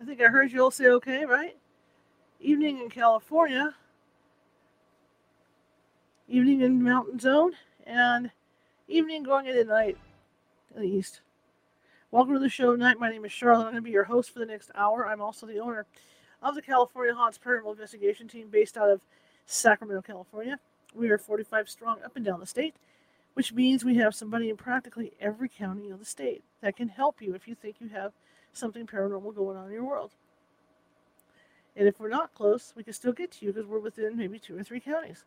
I think I heard you all say okay, right? Evening in California, evening in Mountain Zone, and evening going into night in the east. Welcome to the show tonight. My name is Charlotte. I'm going to be your host for the next hour. I'm also the owner of the California Haunts Paranormal Investigation Team based out of Sacramento, California. We are 45 strong up and down the state, which means we have somebody in practically every county of the state that can help you if you think you have something paranormal going on in your world. And if we're not close, we can still get to you because we're within maybe two or three counties.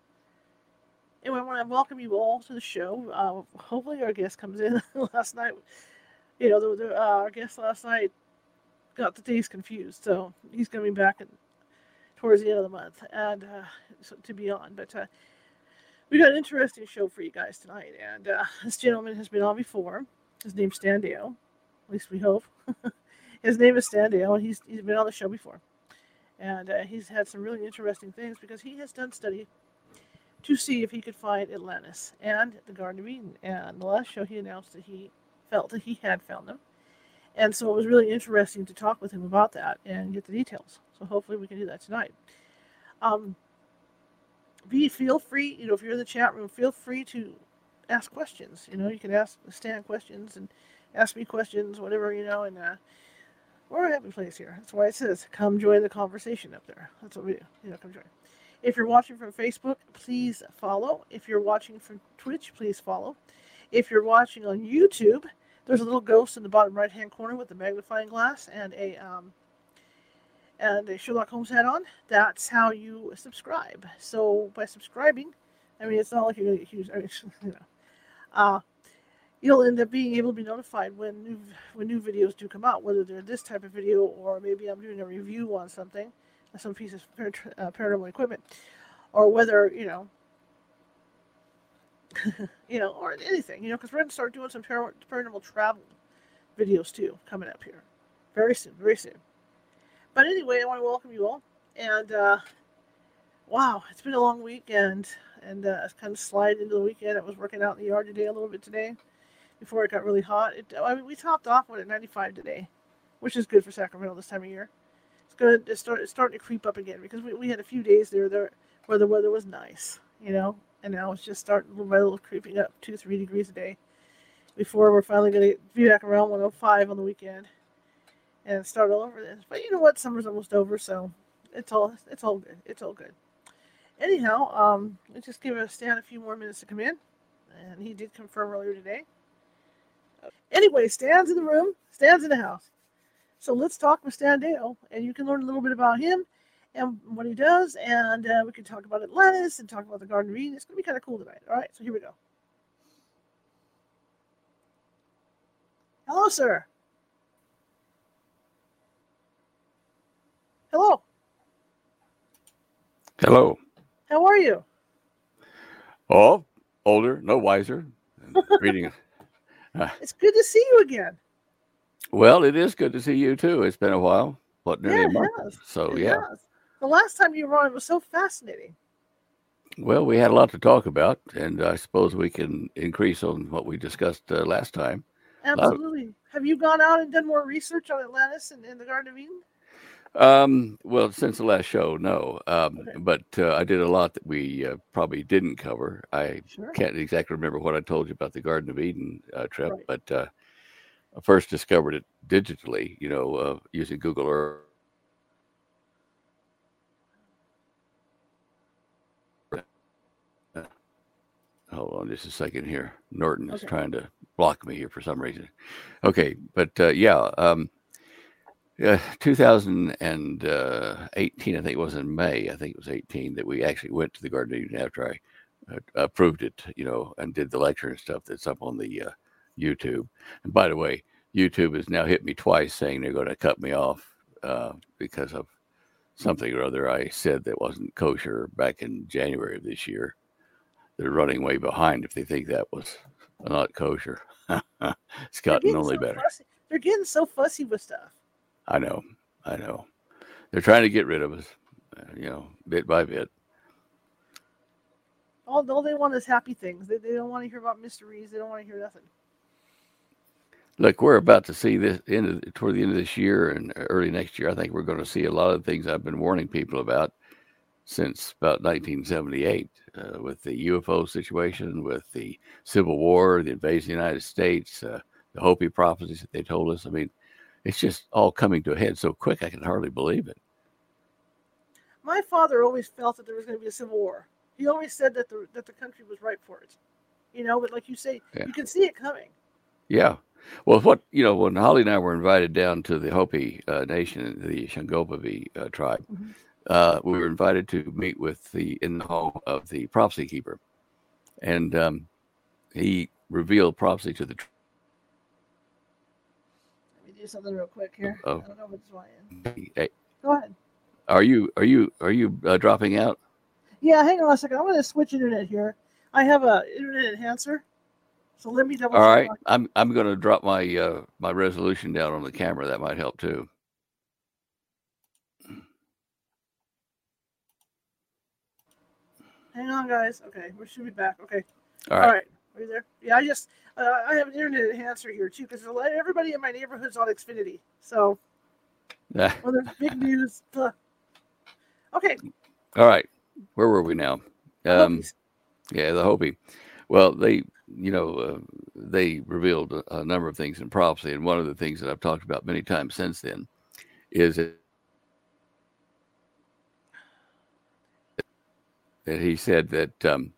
Anyway, I want to welcome you all to the show. Uh, hopefully, our guest comes in last night. You know, the, the, uh, our guest last night got the days confused, so he's going to be back in, towards the end of the month and uh, so, to be on. But uh, we got an interesting show for you guys tonight, and uh, this gentleman has been on before. His name's Stan Deyo, at least we hope. His name is Stan Deyo, and he's he's been on the show before, and uh, he's had some really interesting things because he has done study to see if he could find Atlantis and the Garden of Eden. And the last show, he announced that he felt that he had found them and so it was really interesting to talk with him about that and get the details. So hopefully we can do that tonight. Um, be feel free, you know, if you're in the chat room, feel free to ask questions. You know, you can ask Stan questions and ask me questions, whatever, you know, and uh, we're a happy place here. That's why it says come join the conversation up there. That's what we do. You know, come join. If you're watching from Facebook, please follow. If you're watching from Twitch, please follow. If you're watching on YouTube, there's a little ghost in the bottom right hand corner with a magnifying glass and a um, and a Sherlock Holmes hat on. That's how you subscribe. So by subscribing, I mean it's not like you're gonna get huge. I mean, you know, uh, you'll end up being able to be notified when new when new videos do come out, whether they're this type of video or maybe I'm doing a review on something, some piece of uh, paranormal equipment, or whether you know you know, or anything, you know, because we're going to start doing some paranormal travel videos too coming up here very soon, very soon. But anyway, I want to welcome you all. And uh, wow, it's been a long weekend, and uh, it's kind of slide into the weekend. I was working out in the yard today a little bit today before it got really hot. It, I mean, we topped off at 95 today, which is good for Sacramento this time of year. It's good. It's, start, it's starting to creep up again because we, we had a few days there, there where the weather was nice, you know, and now it's just starting little by little creeping up two, three degrees a day before we're finally going to be back around 105 on the weekend and start all over this. But you know what? Summer's almost over, so it's all it's all good. It's all good. Anyhow, um, let's just give Stan a few more minutes to come in, and he did confirm earlier today. Anyway, Stan's in the room. Stan's in the house. So let's talk with Stan Deyo, and you can learn a little bit about him and what he does, and uh, we can talk about Atlantis and talk about the Garden of Eden. It's going to be kind of cool tonight. All right, so here we go. Hello, sir. Hello. Hello. How are you? Oh, older, no wiser. Reading. Uh, it's good to see you again. Well, it is good to see you too. It's been a while. What nearly yeah, a month. Has. So it yeah. Has. The last time you were on, it was so fascinating. Well, we had a lot to talk about, and I suppose we can increase on what we discussed uh, last time. Absolutely. Of, Have you gone out and done more research on Atlantis and, and the Garden of Eden? Um, well, since the last show, no. Um, okay. But uh, I did a lot that we uh, probably didn't cover. I sure. can't exactly remember what I told you about the Garden of Eden uh, trip, right. but uh, I first discovered it digitally, you know, uh, using Google Earth. Hold on just a second here. Norton is trying to block me here for some reason. Okay, but uh, yeah, um, yeah, 2018, I think it was in May. I think it was 18 that we actually went to the Garden of Eden after I uh, approved it, you know, and did the lecture and stuff that's up on the uh, YouTube. And by the way, YouTube has now hit me twice saying they're going to cut me off uh, because of something or other I said that wasn't kosher back in January of this year. They're running way behind if they think that was not kosher. it's gotten only so better. Fussy. They're getting so fussy with stuff. I know. I know. They're trying to get rid of us, you know, bit by bit. All, all they want is happy things. They, they don't want to hear about mysteries. They don't want to hear nothing. Look, we're about to see this end of, toward the end of this year and early next year. I think we're going to see a lot of things I've been warning people about since about 1978 uh, with the UFO situation, with the Civil War, the invasion of the United States, uh, the Hopi prophecies that they told us. I mean, it's just all coming to a head so quick I can hardly believe it. My father always felt that there was going to be a civil war. He always said that the that the country was ripe for it. You know, but like you say, Yeah. you can see it coming. Yeah. Well, what you know, when Holly and I were invited down to the Hopi uh, Nation, the Shungopavi uh, tribe, Mhm. uh, we were invited to meet with the in the home of the prophecy keeper, and um, he revealed prophecy to the. Tr- Let me do something real quick here. Oh. I don't know if it's mine. Hey, Go ahead. are you are you are you uh, dropping out? Yeah, hang on a second. I'm going to switch internet here. I have a internet enhancer, so let me double. All right, I'm I'm going to drop my uh, my resolution down on the camera. That might help too. Hang on, guys. Okay, we should be back. Okay. All All right. right. Are you there? Yeah, I just uh, I have an internet enhancer here too because everybody in my neighborhood's on Xfinity. So when there's big news, okay. all right. Where were we now? Um, Yeah, the Hopi. Well, they, you know, uh, they revealed a, a number of things in prophecy, and one of the things that I've talked about many times since then is that, that he said that um,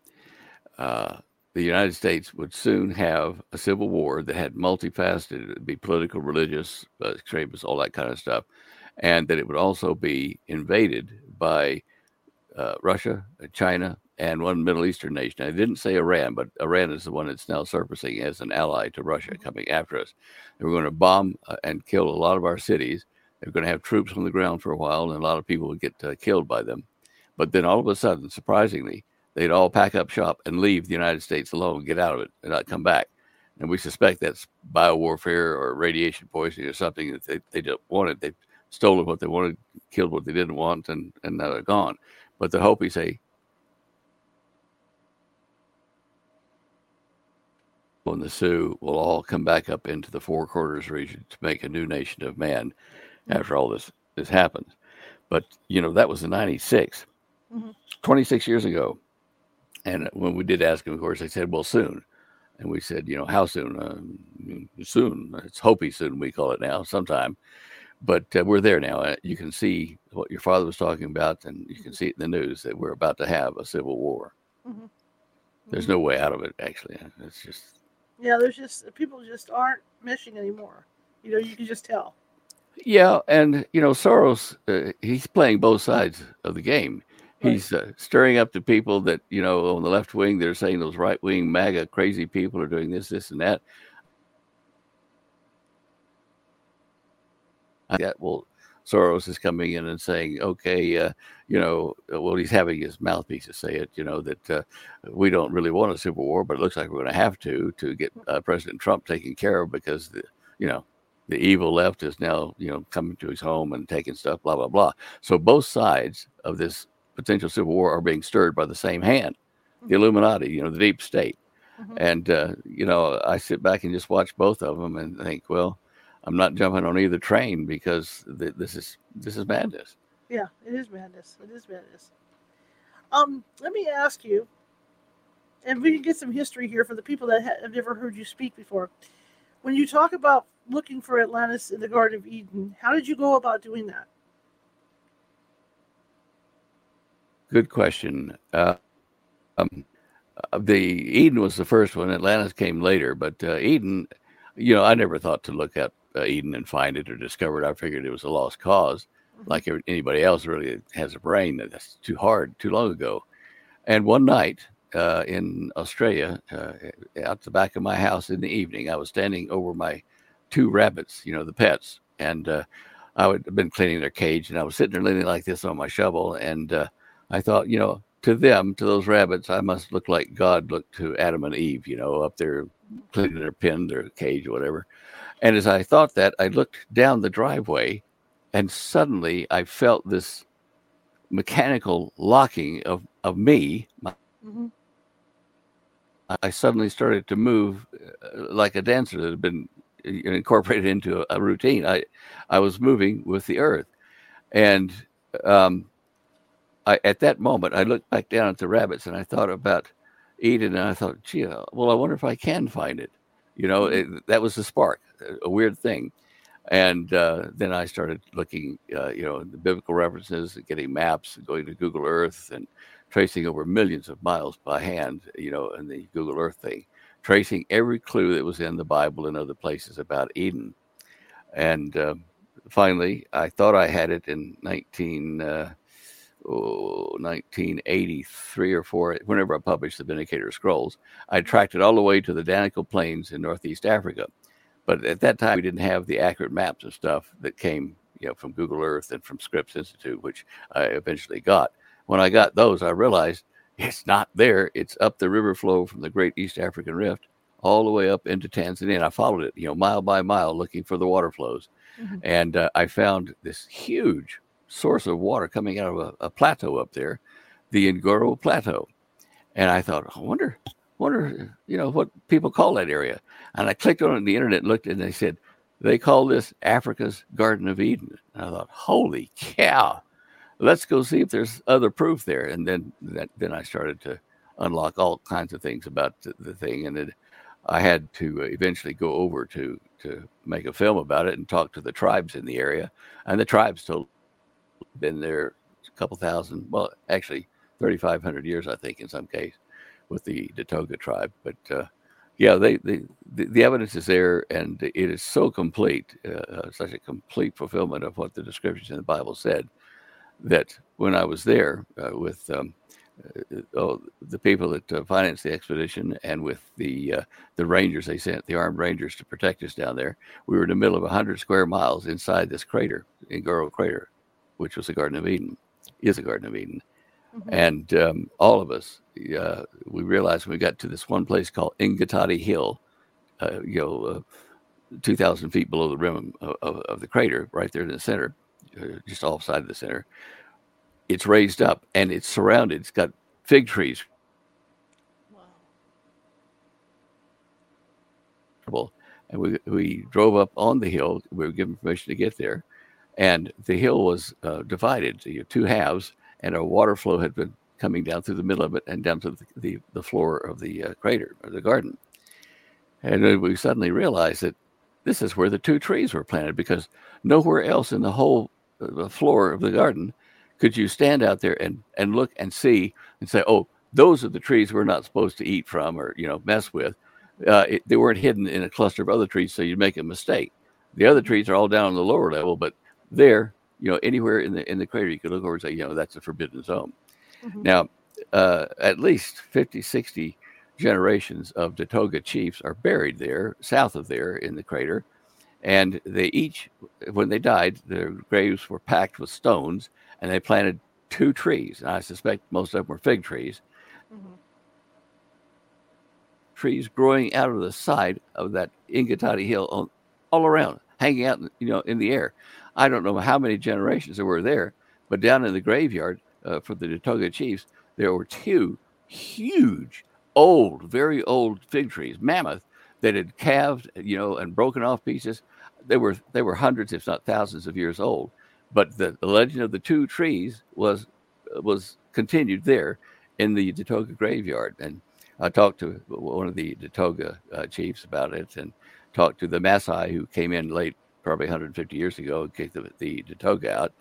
uh, the United States would soon have a civil war that had multifaceted. It would be political, religious, uh, extremists, all that kind of stuff, and that it would also be invaded by uh, Russia, uh, China, and one Middle Eastern nation. I didn't say Iran, but Iran is the one that's now surfacing as an ally to Russia coming after us. They were going to bomb uh, and kill a lot of our cities. They were going to have troops on the ground for a while, and a lot of people would get uh, killed by them. But then all of a sudden, surprisingly, they'd all pack up shop and leave the United States alone, get out of it, and not come back. And we suspect that's biowarfare or radiation poisoning or something that they, they don't wanted. They've stolen what they wanted, killed what they didn't want, and, and now they're gone. But the Hopi say, when the Sioux will all come back up into the Four Corners region to make a new nation of man after all this this happens. But you know that was in '96, Mhm. 26 years ago. And when we did ask him, of course, they said, "Well, soon." And we said, "You know, how soon? Uh, soon. It's Hopi soon. We call it now. Sometime." But uh, we're there now. Uh, You can see what your father was talking about, and you can see it in the news that we're about to have a civil war. Mhm. There's no way out of it. Actually, it's just Yeah, there's just people just aren't meshing anymore. You know, you can just tell. Yeah, and you know Soros, uh, he's playing both sides of the game. He's uh, stirring up the people that you know on the left wing. They're saying those right wing MAGA crazy people are doing this, this, and that. That well, Soros is coming in and saying, okay, uh, you know, well, he's having his mouthpiece to say it. You know that uh, we don't really want a civil war, but it looks like we're going to have to to get uh, President Trump taken care of because the, you know the evil left is now you know coming to his home and taking stuff blah blah blah so both sides of this potential civil war are being stirred by the same hand the illuminati you know the deep state Mhm. and uh, you know i sit back and just watch both of them and think well i'm not jumping on either train because th- this is this is madness Yeah, it is madness. It is madness. Um, let me ask you, and we can get some history here for the people that ha- have never heard you speak before. When you talk about looking for Atlantis in the Garden of Eden, how did you go about doing that? Good question. Uh, um, uh, the eden was the first one. Atlantis came later but uh, eden you know i never thought to look at uh, eden and find it or discover it. I figured it was a lost cause Mhm. like anybody else really has a brain that- that's too hard too long ago. And one night uh, in australia uh, out the back of my house in the evening i was standing over my two rabbits you know the pets and uh, I would have been cleaning their cage, and I was sitting there leaning like this on my shovel, and uh, I thought, you know, to them, to those rabbits, I must look like God looked to Adam and Eve, you know, up there cleaning their pen, their cage, or whatever. And as I thought that, I looked down the driveway, and suddenly I felt this mechanical locking of of me. Mm-hmm. I suddenly started to move uh, like a dancer that had been incorporated into a, a, routine. I, I was moving with the earth, and um, I, at that moment, I looked back down at the rabbits and I thought about Eden, and I thought, gee, uh, well, I wonder if I can find it. You know, mm-hmm. it, that was the spark, a weird thing. And uh, then I started looking, uh, you know, the biblical references, getting maps, going to Google Earth, and tracing over millions of miles by hand, you know, in the Google Earth thing, tracing every clue that was in the Bible and other places about Eden. And uh, finally, I thought I had it in 19, uh, oh, 1983 or 4, whenever I published the Vindicator Scrolls. I tracked it all the way to the Danakil Plains in Northeast Africa. But at that time, we didn't have the accurate maps and stuff that came you know, from Google Earth and from Scripps Institute, which I eventually got when I got those, I realized it's not there. It's up the river flow from the Great East African Rift all the way up into Tanzania. And I followed it, you know, mile by mile, looking for the water flows, mm-hmm. and uh, I found this huge source of water coming out of a, a plateau up there, the Ngoro Plateau. And I thought, I wonder, wonder, you know, what people call that area. And I clicked on the internet looked, and they said they call this Africa's Garden of Eden. And I thought, holy cow! let's go see if there's other proof there. And then that, then I started to unlock all kinds of things about the, the thing, and it, I had to eventually go over to to make a film about it and talk to the tribes in the area, and the tribes told been there a couple thousand, well, actually 3,500 years, I think, in some case, with the Datoga tribe. But uh, yeah, they, they the, the, evidence is there, and it is so complete, uh, such a complete fulfillment of what the descriptions in the Bible said that when I was there uh, with um, uh, oh, the people that uh, financed the expedition and with the uh, the rangers they sent, the armed rangers to protect us down there, we were in the middle of 100 square miles inside this crater, Ngoro Crater, which was the Garden of Eden, is a Garden of Eden. Mm-hmm. And um, all of us, uh, we realized when we got to this one place called Ngitati Hill, uh, you know, 2,000 feet below the rim of, of, of the crater, right there in the center uh, just offside of the center. It's raised up and it's surrounded. It's got fig trees. Wow. And we, we drove up on the hill. We were given permission to get there. And the hill was uh, divided into two halves, and a water flow had been coming down through the middle of it and down to the, the, the floor of the uh, crater or the garden. And then we suddenly realized that this is where the two trees were planted because nowhere else in the whole the floor of the garden, could you stand out there and and look and see and say, oh, those are the trees we're not supposed to eat from or you know mess with. Uh, it, they weren't hidden in a cluster of other trees, so you'd make a mistake. The other trees are all down on the lower level, but there, you know, anywhere in the in the crater, you could look over and say, you know, that's a forbidden zone. Mm-hmm. Now, uh, at least 50, 60 generations of Datoga chiefs are buried there, south of there in the crater. And they each, when they died, their graves were packed with stones, and they planted two trees. And I suspect most of them were fig trees. Mm-hmm. Trees growing out of the side of that Ingitati Hill on, all around, hanging out, you know, in the air. I don't know how many generations there were there, but down in the graveyard uh, for the Datoga chiefs, there were two huge, old, very old fig trees, mammoth, that had calved, you know, and broken off pieces they were they were hundreds, if not thousands, of years old. But the, the legend of the two trees was was continued there in the Datoga graveyard. And I talked to one of the Datoga uh, chiefs about it, and talked to the Masai who came in late, probably 150 years ago, and kicked the, the Datoga out.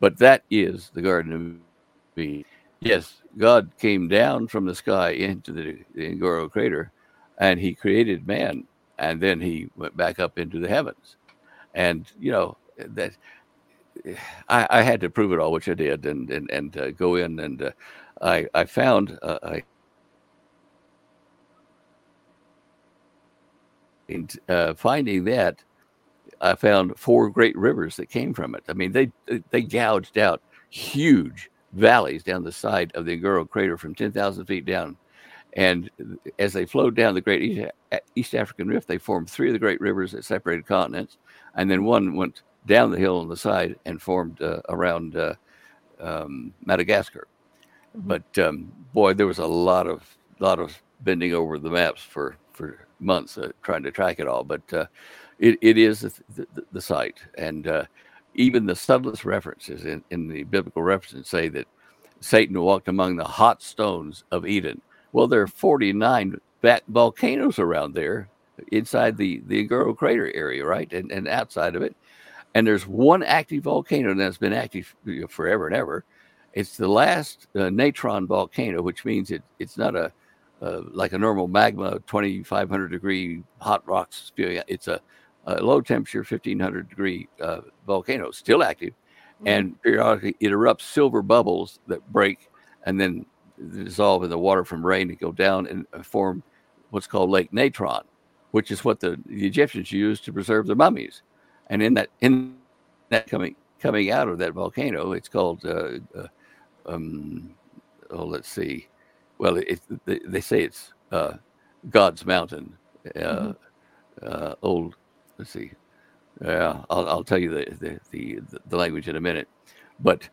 But that is the Garden of Eden. Yes, God came down from the sky into the, the Ngoro crater, and He created man, and then He went back up into the heavens and you know that I, I, had to prove it all, which I did, and and and uh, go in and uh, I I found uh, I. And uh, finding that, I found four great rivers that came from it. I mean, they they gouged out huge valleys down the side of the Ngoro crater from 10,000 feet down. And as they flowed down the Great East, East African Rift, they formed three of the great rivers that separated continents, and then one went down the hill on the side and formed uh, around uh, um, Madagascar. Mm-hmm. But um, boy, there was a lot of lot of bending over the maps for for months uh, trying to track it all. But uh, it, it is the, the, the site, and uh, even the subtlest references in, in the biblical references say that Satan walked among the hot stones of Eden. Well, there are 49 volcanoes around there inside the, the Ngoro crater area, right? And, and outside of it. And there's one active volcano that's been active forever and ever. It's the last uh, natron volcano, which means it, it's not a uh, like a normal magma, 2,500 degree hot rocks spewing. It's a a low temperature 1500 degree uh, volcano, still active, mm-hmm. and periodically it erupts silver bubbles that break and then dissolve in the water from rain and go down and uh, form what's called Lake Natron, which is what the, the Egyptians used to preserve their mummies. And in that in that coming coming out of that volcano, it's called uh, uh, um, oh let's see, well it, they say it's uh, God's mountain. Uh, mm-hmm. Uh, old let's see. Yeah, I'll, I'll tell you the, the, the, the language in a minute. But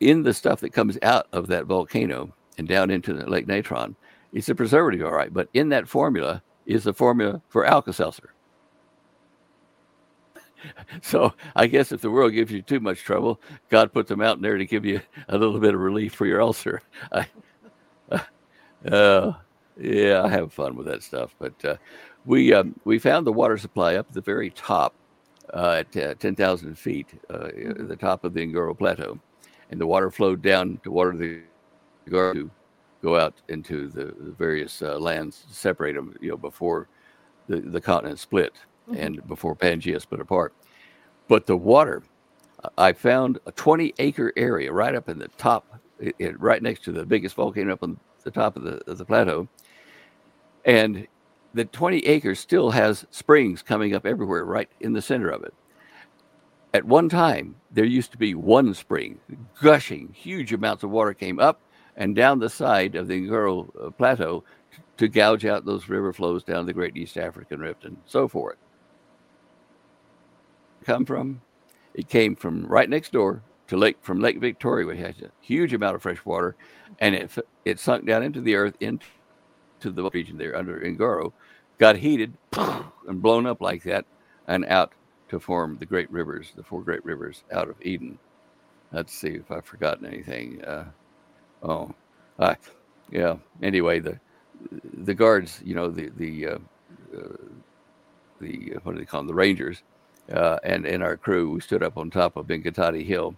in the stuff that comes out of that volcano and down into the Lake Natron, it's a preservative, all right. But in that formula is the formula for Alka Seltzer. So I guess if the world gives you too much trouble, God put them out in there to give you a little bit of relief for your ulcer. I, uh, yeah, I have fun with that stuff. But uh, we um, we found the water supply up at the very top uh, at uh, 10,000 feet, uh, at the top of the Ngoro Plateau, and the water flowed down to water the Ngoro to go out into the, the various uh, lands, separate them, you know, before the, the continent split mm-hmm. and before Pangea split apart. But the water, I found a 20 acre area right up in the top, it, it, right next to the biggest volcano up on the top of the, of the plateau. And the 20 acres still has springs coming up everywhere right in the center of it. At one time, there used to be one spring, gushing, huge amounts of water came up and down the side of the Ngoro uh, Plateau to gouge out those river flows down the Great East African Rift and so forth. Come from? It came from right next door to Lake from Lake Victoria, which has a huge amount of fresh water, and it it sunk down into the earth into the region there under Ngoro, got heated and blown up like that and out to form the great rivers, the four great rivers out of Eden. Let's see if I've forgotten anything. Uh, oh, uh, yeah. Anyway, the the guards, you know, the the uh, uh, the what do they call them? The rangers, uh, and and our crew, we stood up on top of Ingitati Hill,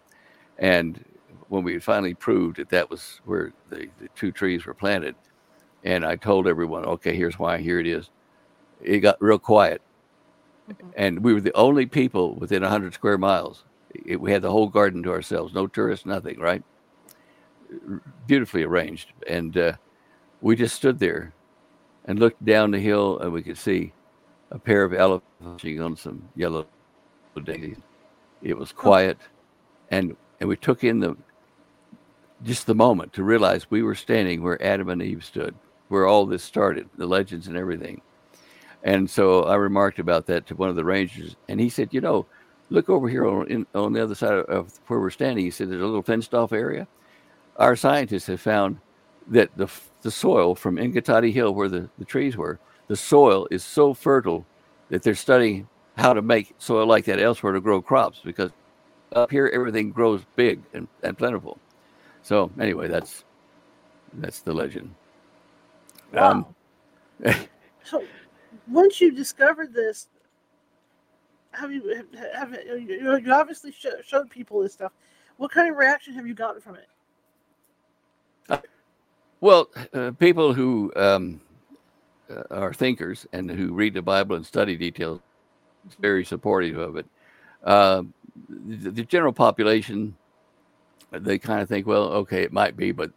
and when we finally proved that that was where the, the two trees were planted, and I told everyone, okay, here's why, here it is it got real quiet. Mm-hmm. And we were the only people within 100 square miles. It, we had the whole garden to ourselves, no tourists, nothing, right? Beautifully arranged. And uh, we just stood there and looked down the hill, and we could see a pair of elephants on some yellow daisies. It was quiet, oh. and and we took in the just the moment to realize we were standing where Adam and Eve stood, where all this started, the legends and everything. And so I remarked about that to one of the rangers, and he said, "You know, look over here on, in, on the other side of, of where we're standing." He said, "There's a little fenced-off area. Our scientists have found that the the soil from Ingitati Hill, where the, the trees were, the soil is so fertile that they're studying how to make soil like that elsewhere to grow crops because up here everything grows big and, and plentiful. So anyway, that's that's the legend. Wow. Um, so once you discovered this, have you have, have you obviously showed people this stuff? What kind of reaction have you gotten from it? Uh, well, uh, people who um, uh, are thinkers and who read the Bible and study details, very supportive of it. The, the, general population, they kind of think, well, okay, it might be, but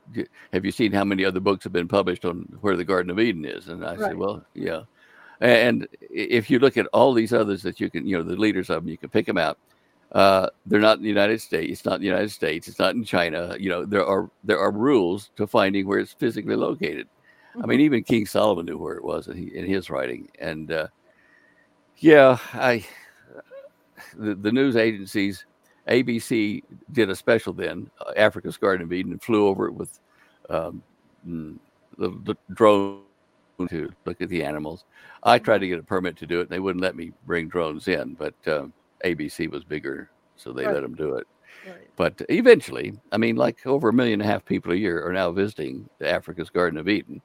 have you seen how many other books have been published on where the Garden of Eden is? And I right. said, well, yeah. And if you look at all these others that you can, you know, the leaders of them, you can pick them out. Uh, they're not in the United States. It's not in the United States. It's not in China. You know, there are there are rules to finding where it's physically located. Mm-hmm. I mean, even King Solomon knew where it was in, in his writing. And uh, yeah, I the, the news agencies, ABC did a special then, uh, Africa's Garden of Eden, and flew over it with um, mm, the, the drone to look at the animals. I tried to get a permit to do it. And they wouldn't let me bring drones in, but um, ABC was bigger, so they right. let them do it. Right. But eventually, I mean, like over a million and a half people a year are now visiting the Africa's Garden of Eden.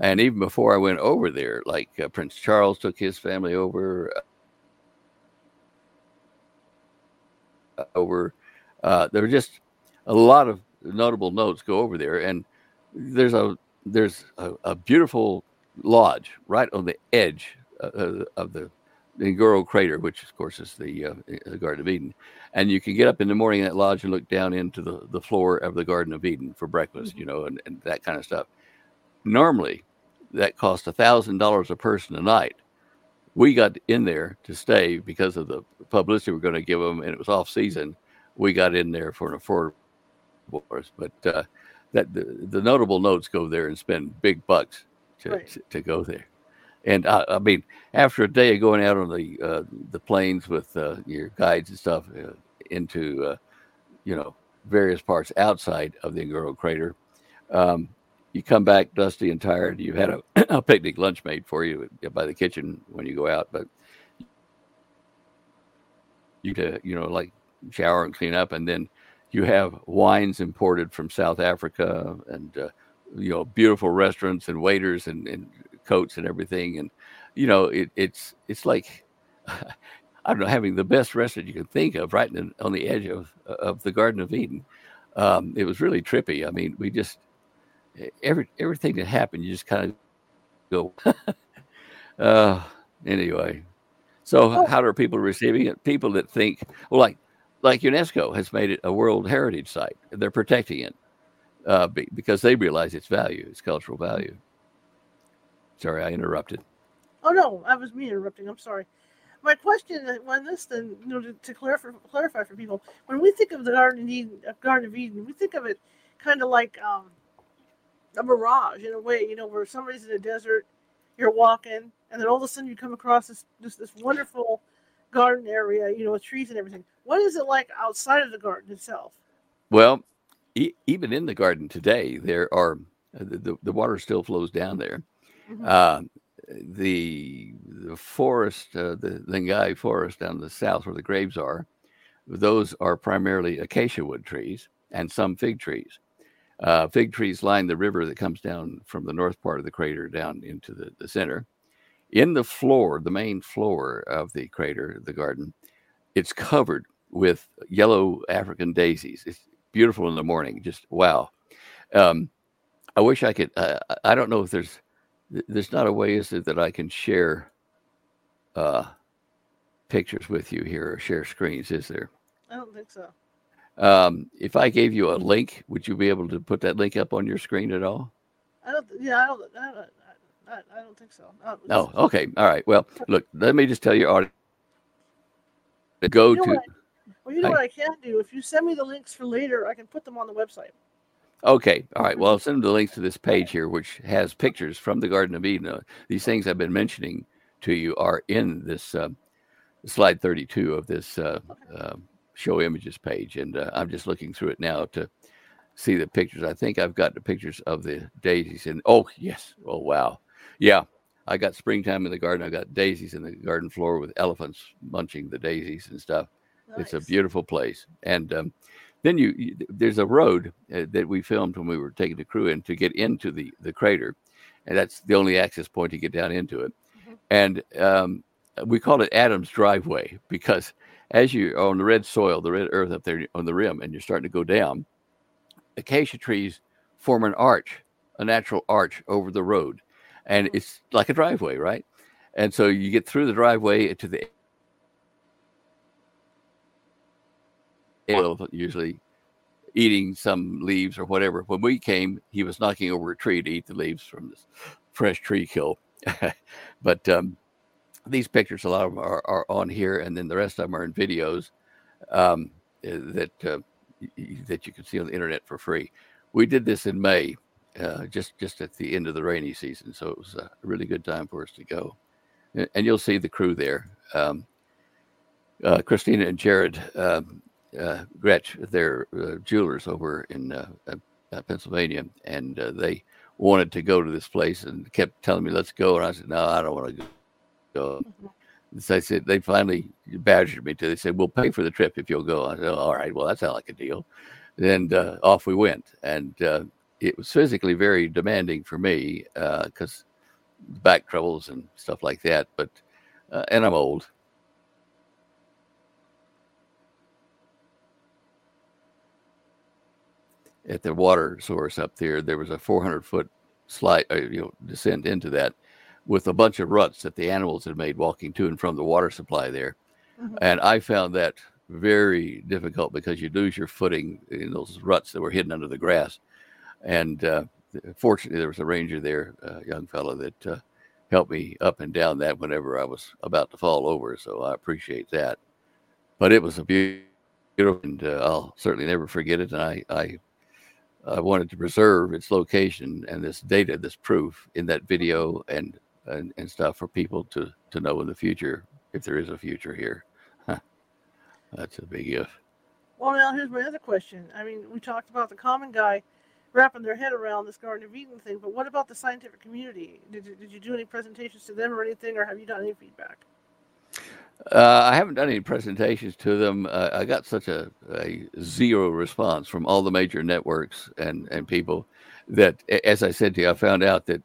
And even before I went over there, like uh, Prince Charles took his family over, uh, over. Uh, there were just a lot of notable notes go over there, and there's a there's a, a beautiful lodge right on the edge uh, uh of the Ngoro crater, which of course is the, uh, the Garden of Eden, and you can get up in the morning in that lodge and look down into the, the floor of the Garden of Eden for breakfast, mm-hmm. you know, and, and that kind of stuff. Normally, that costs a thousand dollars a person a night. We got in there to stay because of the publicity we're going to give them, and it was off season. We got in there for an affordable price, but uh, that the, the notable notes go there and spend big bucks to, right. to, to, go there. And I, I, mean, after a day of going out on the uh, the plains with uh, your guides and stuff uh, into uh, you know various parts outside of the Ngoro crater, um, you come back dusty and tired. You had a, a picnic lunch made for you by the kitchen when you go out, but you to you know like shower and clean up, and then you have wines imported from South Africa and uh, you know beautiful restaurants and waiters and, and coats and everything, and you know it, it's it's like. I don't know, having the best restaurant you can think of, right in, on the edge of of the Garden of Eden. Um, it was really trippy. I mean, we just every everything that happened, you just kind of go. uh, anyway, so oh. how are people receiving it? People that think, well, like like UNESCO has made it a World Heritage Site. They're protecting it uh, be, because they realize its value, its cultural value. Sorry, I interrupted. Oh no, I was me interrupting. I'm sorry. My question on this, then, you know, to, to clarify, clarify for people, when we think of the Garden of Eden, Garden of Eden, we think of it kind of like um, a mirage in a way, you know, where somebody's in a desert, you're walking, and then all of a sudden you come across this this, this wonderful garden area, you know, with trees and everything. What is it like outside of the garden itself? Well, e- even in the garden today, there are the, the water still flows down there. Mm-hmm. Uh, the the forest, uh, the Lengai forest down the south where the graves are, those are primarily acacia wood trees and some fig trees. Uh, fig trees line the river that comes down from the north part of the crater down into the, the center. In the floor, the main floor of the crater, the garden, it's covered with yellow African daisies. It's beautiful in the morning. Just wow. Um, I wish I could. Uh, I don't know if there's there's not a way is it that I can share uh, pictures with you here or share screens. Is there? I don't think so. Um, if I gave you a link, would you be able to put that link up on your screen at all? I don't. Yeah, I don't. I don't, I, I don't think so. No. Oh, okay. All right. Well, look. Let me just tell you, audience. Go you know to. I, well, you know I, what I can do. If you send me the links for later, I can put them on the website. Okay. All right. Well, I'll send them the links to this page here, which has pictures from the Garden of Eden. Uh, these things I've been mentioning to you are in this uh, slide 32 of this uh, okay. Um, show images page, and uh, I'm just looking through it now to see the pictures. I think I've got the pictures of the daisies, and oh yes, oh wow, yeah. I got springtime in the garden. I got daisies in the garden floor with elephants munching the daisies and stuff. Nice. It's a beautiful place, and um, then you, you, there's a road uh, that we filmed when we were taking the crew in to get into the the crater, and that's the only access point to get down into it. Mm-hmm. And um, we called it Adam's driveway because as you are on the red soil, the red earth up there on the rim, and you're starting to go down, acacia trees form an arch, a natural arch over the road. And mm-hmm. it's like a driveway, right? And so you get through the driveway to the usually eating some leaves or whatever. When we came, he was knocking over a tree to eat the leaves from this fresh tree kill. but um, these pictures, a lot of them are, are on here, and then the rest of them are in videos um, eh, that uh, that you can see on the internet for free. We did this in May, uh, just just at the end of the rainy season, so it was a really good time for us to go. And you'll see the crew there. Um, uh, Christina and Jared um, uh, Gretsch, they're uh, jewelers over in uh, Pennsylvania, and they wanted to go to this place and kept telling me, "Let's go," and I said, "No, I don't want to go." Mm-hmm. So I said they finally badgered me to. They said, "We'll pay for the trip if you'll go." I said, oh, "All right, well that sounds like a deal." And uh, off we went, and uh, it was physically very demanding for me because uh, back troubles and stuff like that. But and I'm old, at the water source up there, there was a 400 foot slide, uh, you know, descent into that with a bunch of ruts that the animals had made walking to and from the water supply there. Mm-hmm. And I found that very difficult because you lose your footing in those ruts that were hidden under the grass. And uh, fortunately, there was a ranger there, a young fellow that uh, helped me up and down that whenever I was about to fall over. So I appreciate that. But it was a beautiful, and uh, I'll certainly never forget it. And I, I I wanted to preserve its location and this data, this proof in that video and and, and stuff for people to to know in the future if there is a future here. Huh. That's a big if. Well, now here's my other question. I mean, we talked about the common guy wrapping their head around this Garden of Eden thing, but what about the scientific community? Did you, did you do any presentations to them or anything, or have you done any feedback? Uh, I haven't done any presentations to them. Uh, I got such a, a, zero response from all the major networks and, and people that, as I said to you, I found out that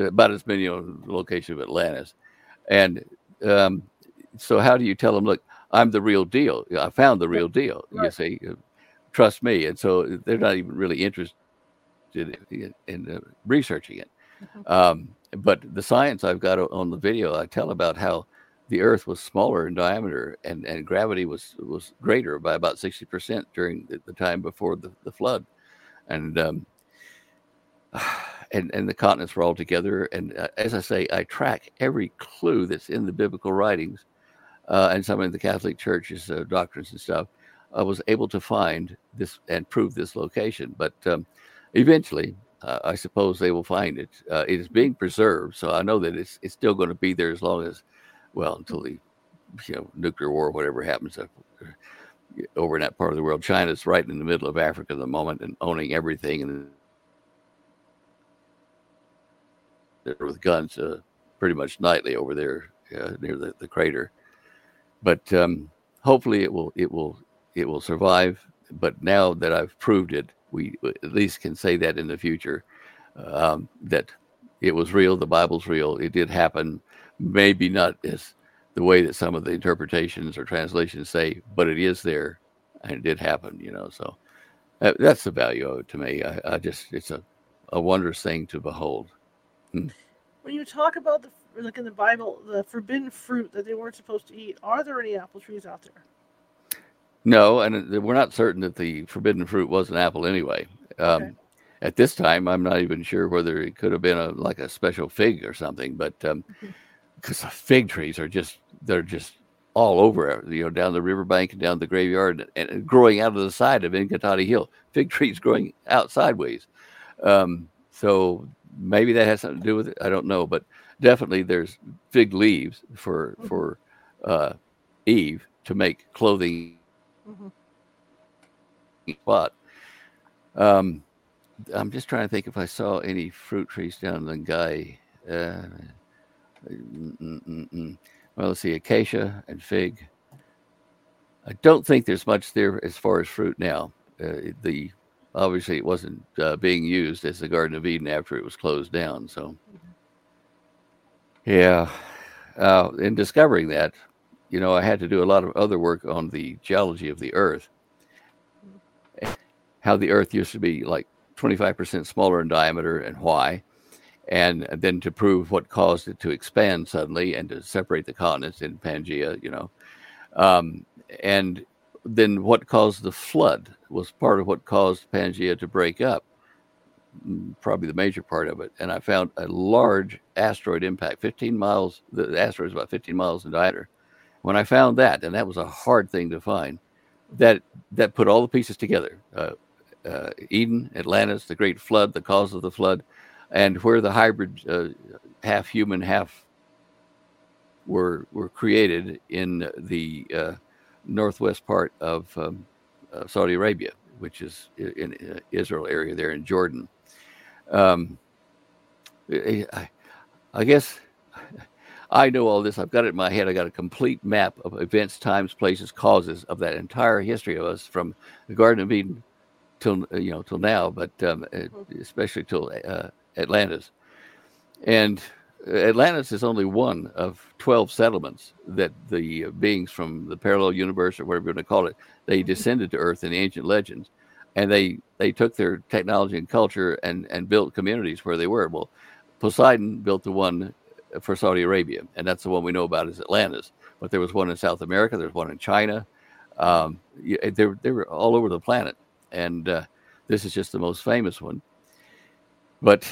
about as many on the location of Atlantis. And um, so, how do you tell them, look, I'm the real deal? I found the real deal, right. you see, trust me. And so, they're not even really interested in, in uh, researching it. Mm-hmm. Um, but the science I've got on the video, I tell about how the Earth was smaller in diameter and, and gravity was was greater by about sixty percent during the, the, time before the, the flood, and um, and and the continents were all together. And uh, as I say, I track every clue that's in the biblical writings uh, and some in the Catholic Church's uh, doctrines and stuff. I was able to find this and prove this location, but um, eventually uh, I suppose they will find it. Uh, it is being preserved, so I know that it's it's still going to be there as long as, well, until the you know nuclear war, whatever happens uh, over in that part of the world. China's right in the middle of Africa at the moment and owning everything, and with guns uh, pretty much nightly over there uh, near the, the crater. But um, hopefully, it will it will it will survive. But now that I've proved it we at least can say that in the future um, that it was real. The Bible's real. It did happen. Maybe not as the way that some of the interpretations or translations say, but it is there, and it did happen. You know, so uh, that's the value of it to me. I, I just it's a, a wondrous thing to behold. When you talk about the like in the Bible, the forbidden fruit that they weren't supposed to eat, are there any apple trees out there? No, and we're not certain that the forbidden fruit was an apple anyway. Um, okay. At this time, I'm not even sure whether it could have been a like a special fig or something, but because um, mm-hmm. the fig trees are just they're just all over, you know, down the riverbank and down the graveyard and, and growing out of the side of Ingotati Hill. Fig trees growing out sideways. Um, so maybe that has something to do with it. I don't know, but definitely there's fig leaves for mm-hmm. for uh, Eve to make clothing mm-hmm. spot. Um, I'm just trying to think if I saw any fruit trees down in Guy. Uh, well, let's see, acacia and fig. I don't think there's much there as far as fruit now. Uh, the obviously it wasn't uh, being used as the Garden of Eden after it was closed down. So, yeah, uh, in discovering that, you know, I had to do a lot of other work on the geology of the Earth, how the Earth used to be like 25% smaller in diameter and why, and then to prove what caused it to expand suddenly and to separate the continents in Pangea, you know, um, and then what caused the flood was part of what caused Pangea to break up. probably the major part of it. And I found a large asteroid impact, 15 miles. The asteroid is about 15 miles in diameter. When I found that, and that was a hard thing to find, that that put all the pieces together. Uh, uh, Eden, Atlantis, the Great Flood, the cause of the flood, and where the hybrid, uh, half human, half were were created in the uh, northwest part of um, Saudi Arabia, which is in, in uh, Israel area there in Jordan. Um, I, I guess I know all this. I've got it in my head. I got a complete map of events, times, places, causes of that entire history of us from the Garden of Eden till you know till now, but um, mm-hmm. especially till uh, Atlantis. And Atlantis is only one of 12 settlements that the beings from the parallel universe or whatever you want to call it, they descended to Earth in the ancient legends. And they, they took their technology and culture and, and built communities where they were. Well, Poseidon built the one for Saudi Arabia, and that's the one we know about is Atlantis. But there was one in South America, there's one in China. Um, they, they were all over the planet. And uh, this is just the most famous one. But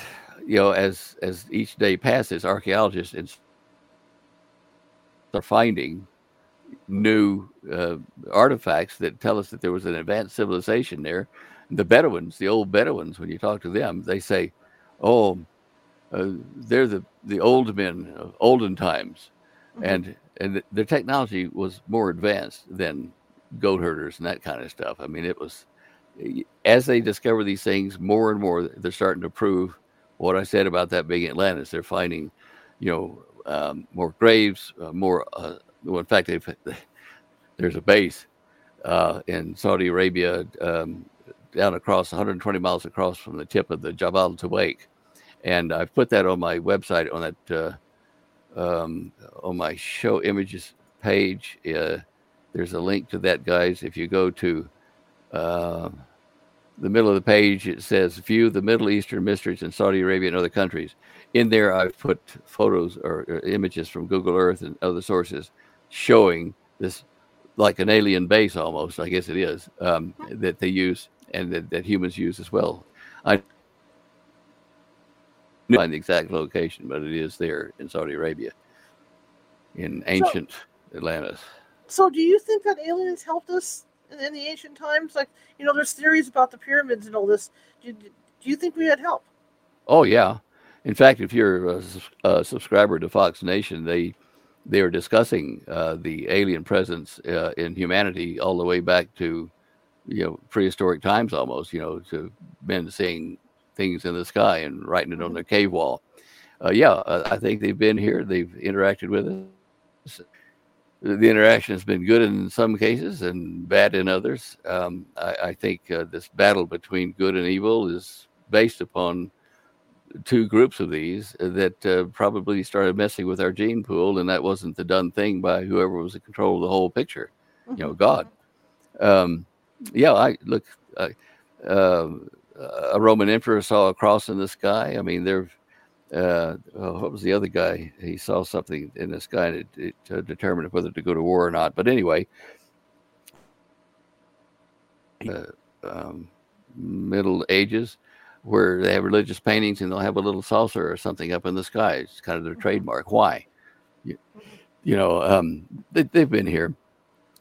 you know, as as each day passes, archaeologists are finding new uh, artifacts that tell us that there was an advanced civilization there. The Bedouins, the old Bedouins, when you talk to them, they say, "Oh, uh, they're the the old men of olden times," mm-hmm. and and the, technology was more advanced than goat herders and that kind of stuff. I mean, it was as they discover these things more and more, they're starting to prove what I said about that being Atlantis. They're finding, you know, um, more graves, uh, more. Uh, well, in fact, there's a base uh, in Saudi Arabia um, down across 120 miles across from the tip of the Jabal Tuwaiq, and I've put that on my website on that uh, um, on my show images page. Uh, there's a link to that, guys. If you go to uh, the middle of the page, it says view the Middle Eastern mysteries in Saudi Arabia and other countries. In there, I've put photos or, or images from Google Earth and other sources showing this like an alien base almost, I guess it is, um, that they use and that, that, humans use as well. I find the exact location, but it is there in Saudi Arabia, in ancient so, Atlantis. So, do you think that aliens helped us in the ancient times? Like, you know, there's theories about the pyramids and all this. Do, do you think we had help? Oh yeah. In fact, if you're a, a subscriber to Fox Nation, they they are discussing uh, the alien presence uh, in humanity all the way back to you know prehistoric times almost. You know, to men seeing things in the sky and writing it on their cave wall. Uh, yeah, I think they've been here. They've interacted with us the interaction has been good in some cases and bad in others. Um, I, I, think uh, this battle between good and evil is based upon two groups of these that uh, probably started messing with our gene pool, and that wasn't the done thing by whoever was in control of the whole picture, you know, mm-hmm. God. Um, yeah, I look. Uh, a Roman emperor saw a cross in the sky. I mean, there uh, oh, what was the other guy? He saw something in the sky to, to, to determine whether to go to war or not. But anyway, uh, um, Middle Ages, where they have religious paintings and they'll have a little saucer or something up in the sky. It's kind of their mm-hmm. trademark. Why? You, you know, um, they, they've been here.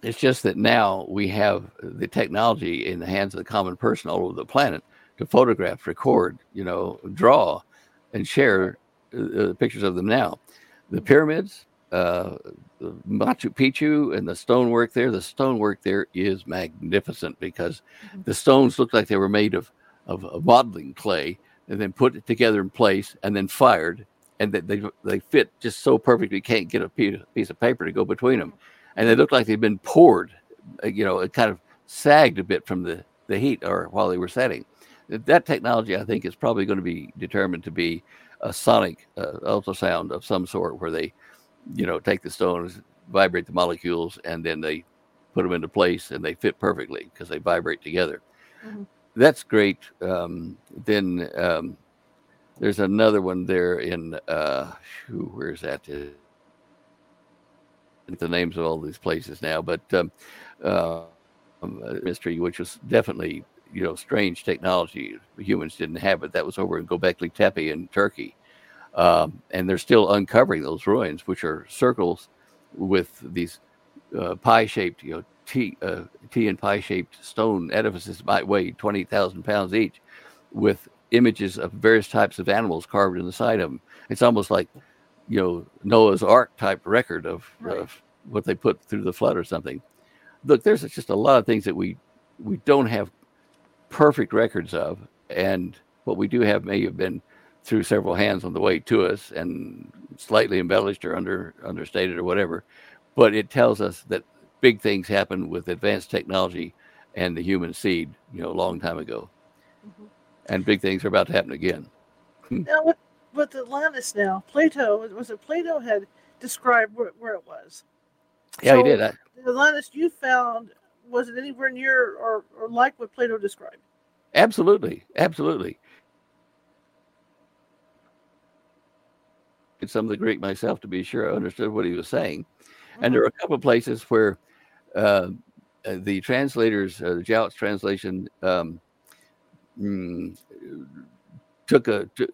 It's just that now we have the technology in the hands of the common person all over the planet to photograph, record, you know, draw and share uh, uh, pictures of them now. The pyramids, uh, Machu Picchu, and the stonework there. The stonework there is magnificent because mm-hmm. the stones look like they were made of, of, of modeling clay and then put it together in place and then fired. And that they, they fit just so perfectly, you can't get a piece, piece of paper to go between them. And they look like they've been poured, uh, you know, it kind of sagged a bit from the, the heat or while they were setting that technology, I think, is probably going to be determined to be a sonic uh, ultrasound of some sort, where they, you know, take the stones, vibrate the molecules, and then they put them into place, and they fit perfectly because they vibrate together. Mm-hmm. That's great. Um, then um, there's another one there in uh, where's that? The names of all these places now, but um, uh, mystery, which was definitely you know strange technology humans didn't have it. That was over in Göbekli Tepe in Turkey, um, and they're still uncovering those ruins, which are circles with these uh, pie-shaped, you know, T, uh, T and pie-shaped stone edifices might weigh twenty thousand pounds each, with images of various types of animals carved in the side of them. It's almost like, you know, Noah's Ark type record of, right. of what they put through the flood or something. Look, there's just a lot of things that we we don't have perfect records of, and what we do have may have been through several hands on the way to us and slightly embellished or under understated or whatever. But it tells us that big things happened with advanced technology and the human seed, you know, a long time ago. Mm-hmm. And big things are about to happen again. Hmm. now, with, with Atlantis now, Plato, was it Plato had described where, where it was? Yeah, so, he did. I, Atlantis you found, was it anywhere near or, or like what Plato described? Absolutely. Absolutely. some of the Greek myself to be sure I understood what he was saying. Mm-hmm. And there are a couple of places where uh, uh, the translators, uh, Jowett's translation, um, mm, took a t-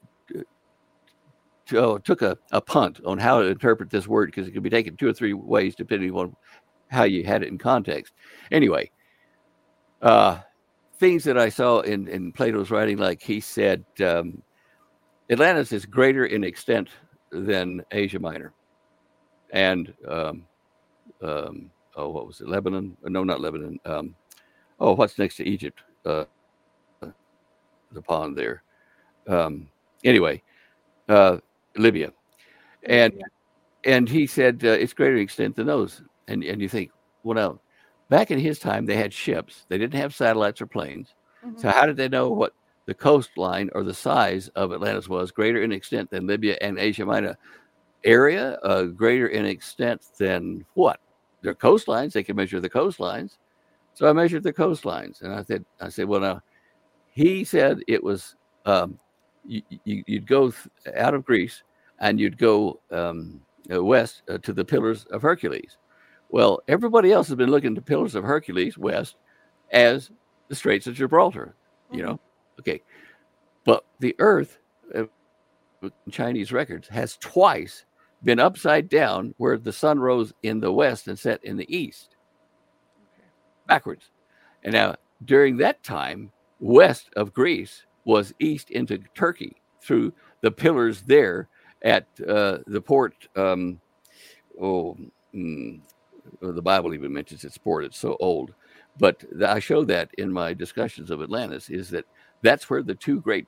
t- oh, took a, a punt on how to interpret this word because it could be taken two or three ways depending on how you had it in context. Anyway, uh, things that I saw in, in Plato's writing, like he said, um, Atlantis is greater in extent than Asia Minor, and um, um, oh, what was it? Lebanon? No, not Lebanon. Um, oh, what's next to Egypt? Uh, the pond there. Um, anyway, uh, Libya, and and he said uh, it's greater extent than those. And and you think, well, now, back in his time, they had ships. They didn't have satellites or planes. Mm-hmm. So how did they know what the coastline or the size of Atlantis was greater in extent than Libya and Asia Minor area, uh, greater in extent than what? Their coastlines. They can measure the coastlines. So I measured the coastlines, and I said, I said, well, now he said it was um, you, would you, go th- out of Greece and you'd go um, uh, west uh, to the Pillars of Hercules. Well, everybody else has been looking to Pillars of Hercules west as the Straits of Gibraltar. You mm-hmm. know, Okay. But the earth, uh, Chinese records, has twice been upside down where the sun rose in the west and set in the east. okay. Backwards. And now, during that time, west of Greece was east into Turkey through the pillars there at uh, the port. Um, oh, mm, the Bible even mentions its port. It's so old. But I show that in my discussions of Atlantis is that that's where the two great,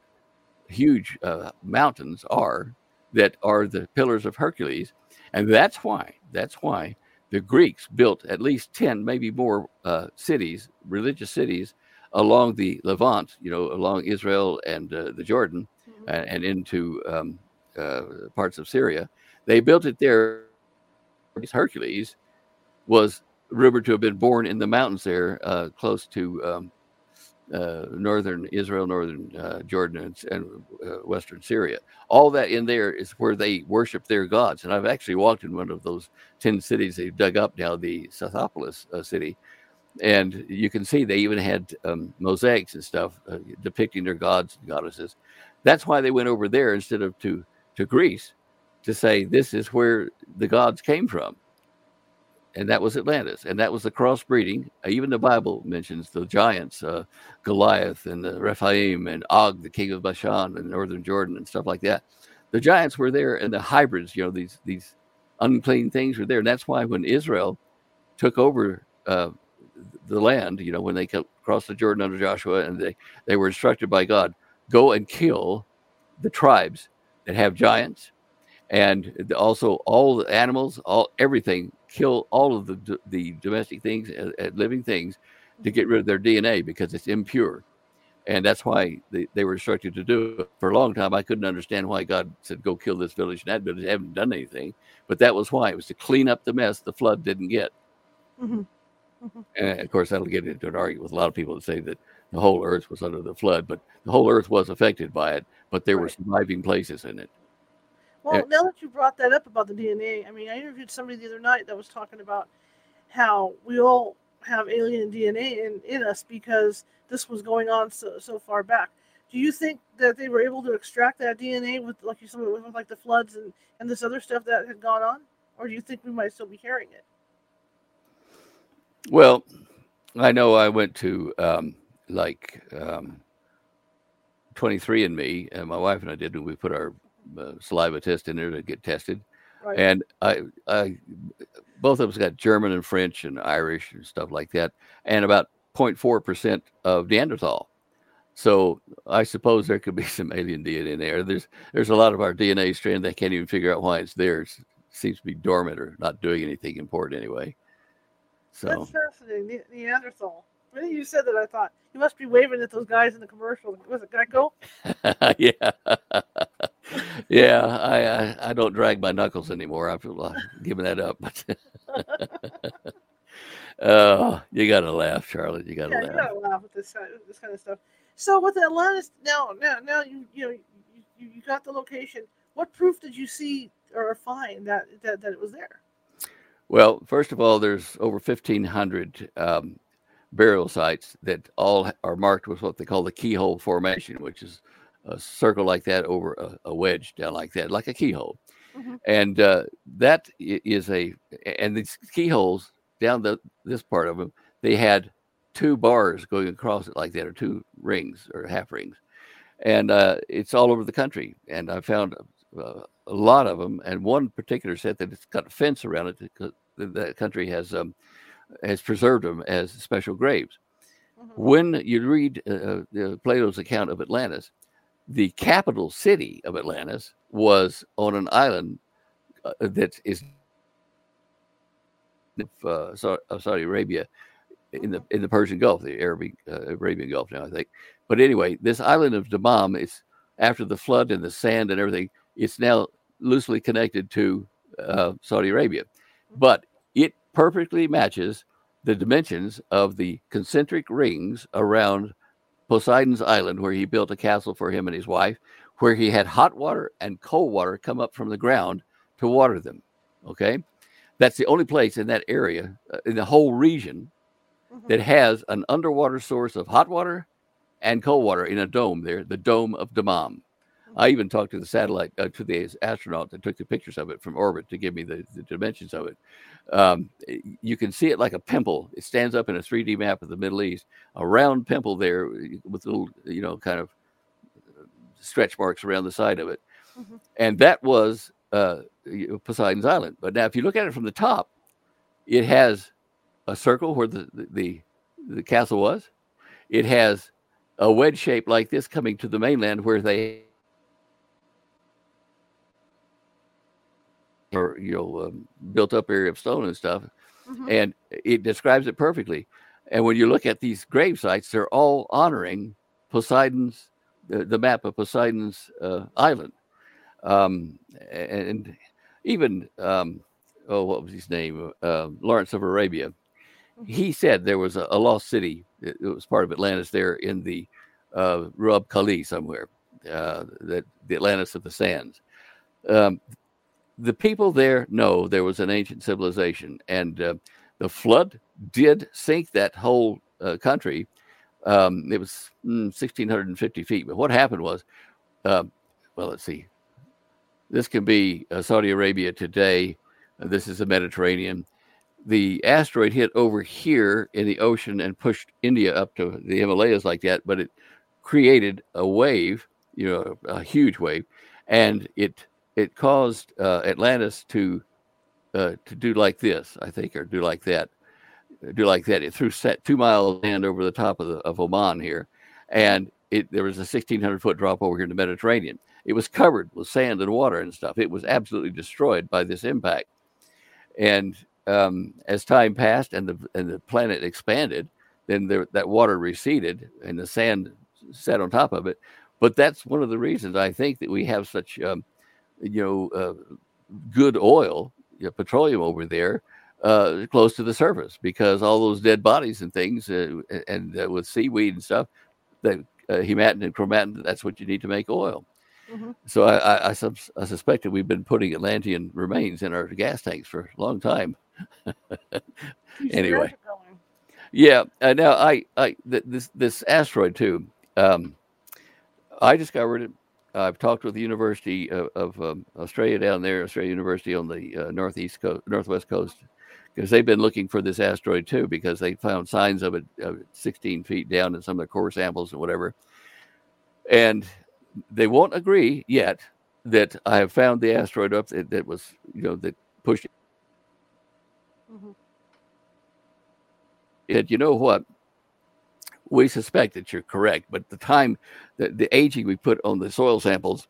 huge uh, mountains are that are the pillars of Hercules. And that's why, that's why the Greeks built at least 10, maybe more uh, cities, religious cities along the Levant, you know, along Israel and uh, the Jordan mm-hmm. and, and, into um, uh, parts of Syria. They built it there. Hercules was rumored to have been born in the mountains there, uh, close to um, uh, northern Israel, northern uh, Jordan, and, and uh, western Syria. All that in there is where they worship their gods. And I've actually walked in one of those 10 cities they've dug up now, the Scythopolis uh, city. And you can see they even had um, mosaics and stuff uh, depicting their gods and goddesses. That's why they went over there instead of to, to Greece to say this is where the gods came from and that was Atlantis, and that was the crossbreeding. Uh, even the Bible mentions the giants, uh, Goliath and the Rephaim and Og, the king of Bashan and northern Jordan and stuff like that. The giants were there, and the hybrids, you know, these these unclean things were there, and that's why when Israel took over uh, the land, you know, when they crossed the Jordan under Joshua, and they they were instructed by God, go and kill the tribes that have giants and also all the animals, all everything, kill all of the the domestic things, uh, uh, living things, to get rid of their DNA because it's impure, and that's why they, they were instructed to do it. For a long time, I couldn't understand why God said go kill this village and that village. They haven't done anything, but that was why it was to clean up the mess the flood didn't get. Mm-hmm. Mm-hmm. And of course, that'll get into an argument with a lot of people that say that the whole earth was under the flood, but the whole earth was affected by it, but there right. were surviving places in it. Well, now that you brought that up about the DNA, I mean, I interviewed somebody the other night that was talking about how we all have alien DNA in, in us because this was going on so, so far back. Do you think that they were able to extract that DNA with, like you said, with like the floods and, and this other stuff that had gone on? Or do you think we might still be hearing it? Well, I know I went to um, like um, 23andMe, and my wife and I did, and we put our uh, saliva test in there to get tested. Right. And I, I, both of us got German and French and Irish and stuff like that, and about 0.4% of Neanderthal. So I suppose there could be some alien DNA in there. There's there's a lot of our DNA strand that can't even figure out why it's there. It seems to be dormant or not doing anything important anyway. So that's fascinating. Neanderthal. When you said that, I thought you must be waving at those guys in the commercial. Was it Gecko? yeah, yeah. I, I, I don't drag my knuckles anymore. I feel like giving that up. oh, you gotta laugh, Charlotte. You gotta yeah, laugh. You gotta laugh at this this kind of stuff. So with Atlantis, now now now you you know you, you got the location. What proof did you see or find that that, that it was there? Well, first of all, there's over 1,500 um, burial sites that all are marked with what they call the keyhole formation, which is a circle like that over a, a wedge down like that, like a keyhole. Mm-hmm. And uh, that is a, and these keyholes down the this part of them, they had two bars going across it like that, or two rings or half rings, and uh, it's all over the country. And I found uh, a lot of them, and one particular set that it's got a fence around it because the country has um, has preserved them as special graves. Mm-hmm. When you read uh, uh, Plato's account of Atlantis, the capital city of Atlantis was on an island uh, that is uh, of Saudi Arabia in the in the Persian Gulf, the Arabic uh, Arabian Gulf now, I think. But anyway, this island of Dammam is after the flood and the sand and everything. It's now loosely connected to uh, Saudi Arabia, but it perfectly matches the dimensions of the concentric rings around Poseidon's island, where he built a castle for him and his wife, where he had hot water and cold water come up from the ground to water them. Okay, that's the only place in that area, uh, in the whole region, mm-hmm. that has an underwater source of hot water and cold water in a dome there, the Dome of Dammam. I even talked to the satellite, uh, to the astronaut that took the pictures of it from orbit to give me the, the dimensions of it. Um, you can see it like a pimple. It stands up in a 3D map of the Middle East, a round pimple there with little, you know, kind of stretch marks around the side of it. Mm-hmm. And that was uh, Poseidon's Island. But now, if you look at it from the top, it has a circle where the, the, the, the castle was. It has a wedge shape like this coming to the mainland where they or you know um, built up area of stone and stuff mm-hmm. and it describes it perfectly and when you look at these grave sites they're all honoring poseidon's the, the map of poseidon's uh, island um, and even um, oh what was his name uh, lawrence of arabia mm-hmm. he said there was a, a, lost city it, was part of atlantis there in the uh, Rub Kali somewhere, uh, that the Atlantis of the Sands. Um, the people there know there was an ancient civilization, and uh, the flood did sink that whole uh, country. Um, it was mm, 1,650 feet. But what happened was, uh, well, let's see. This can be uh, Saudi Arabia today. This is the Mediterranean. The asteroid hit over here in the ocean and pushed India up to the Himalayas like that, but it created a wave, you know, a huge wave, and it it caused uh, Atlantis to uh, to do like this, I think, or do like that, do like that. It threw set two miles land over the top of the of Oman here, and it there was a 1,600 foot drop over here in the Mediterranean. It was covered with sand and water and stuff. It was absolutely destroyed by this impact. And um, as time passed and the and the planet expanded, then there, that water receded and the sand sat on top of it. But that's one of the reasons I think that we have such um, you know, uh, good oil, you know, petroleum over there, uh, close to the surface because all those dead bodies and things, uh, and uh, with seaweed and stuff, that uh, hematin and chromatin, that's what you need to make oil. Mm-hmm. So I, I, I, sub, I suspect that we've been putting Atlantean remains in our gas tanks for a long time. anyway, Yeah. Uh, now I, I th- this this asteroid too. Um, I discovered it. I've talked with the University of, of um, Australia down there, Australia University on the uh, northeast coast, northwest coast, because they've been looking for this asteroid too, because they found signs of it uh, 16 feet down in some of the core samples and whatever. And they won't agree yet that I have found the asteroid up that, that was, you know, that pushed. Mm-hmm. It, you know what? We suspect that you're correct, but the time, the, the aging we put on the soil samples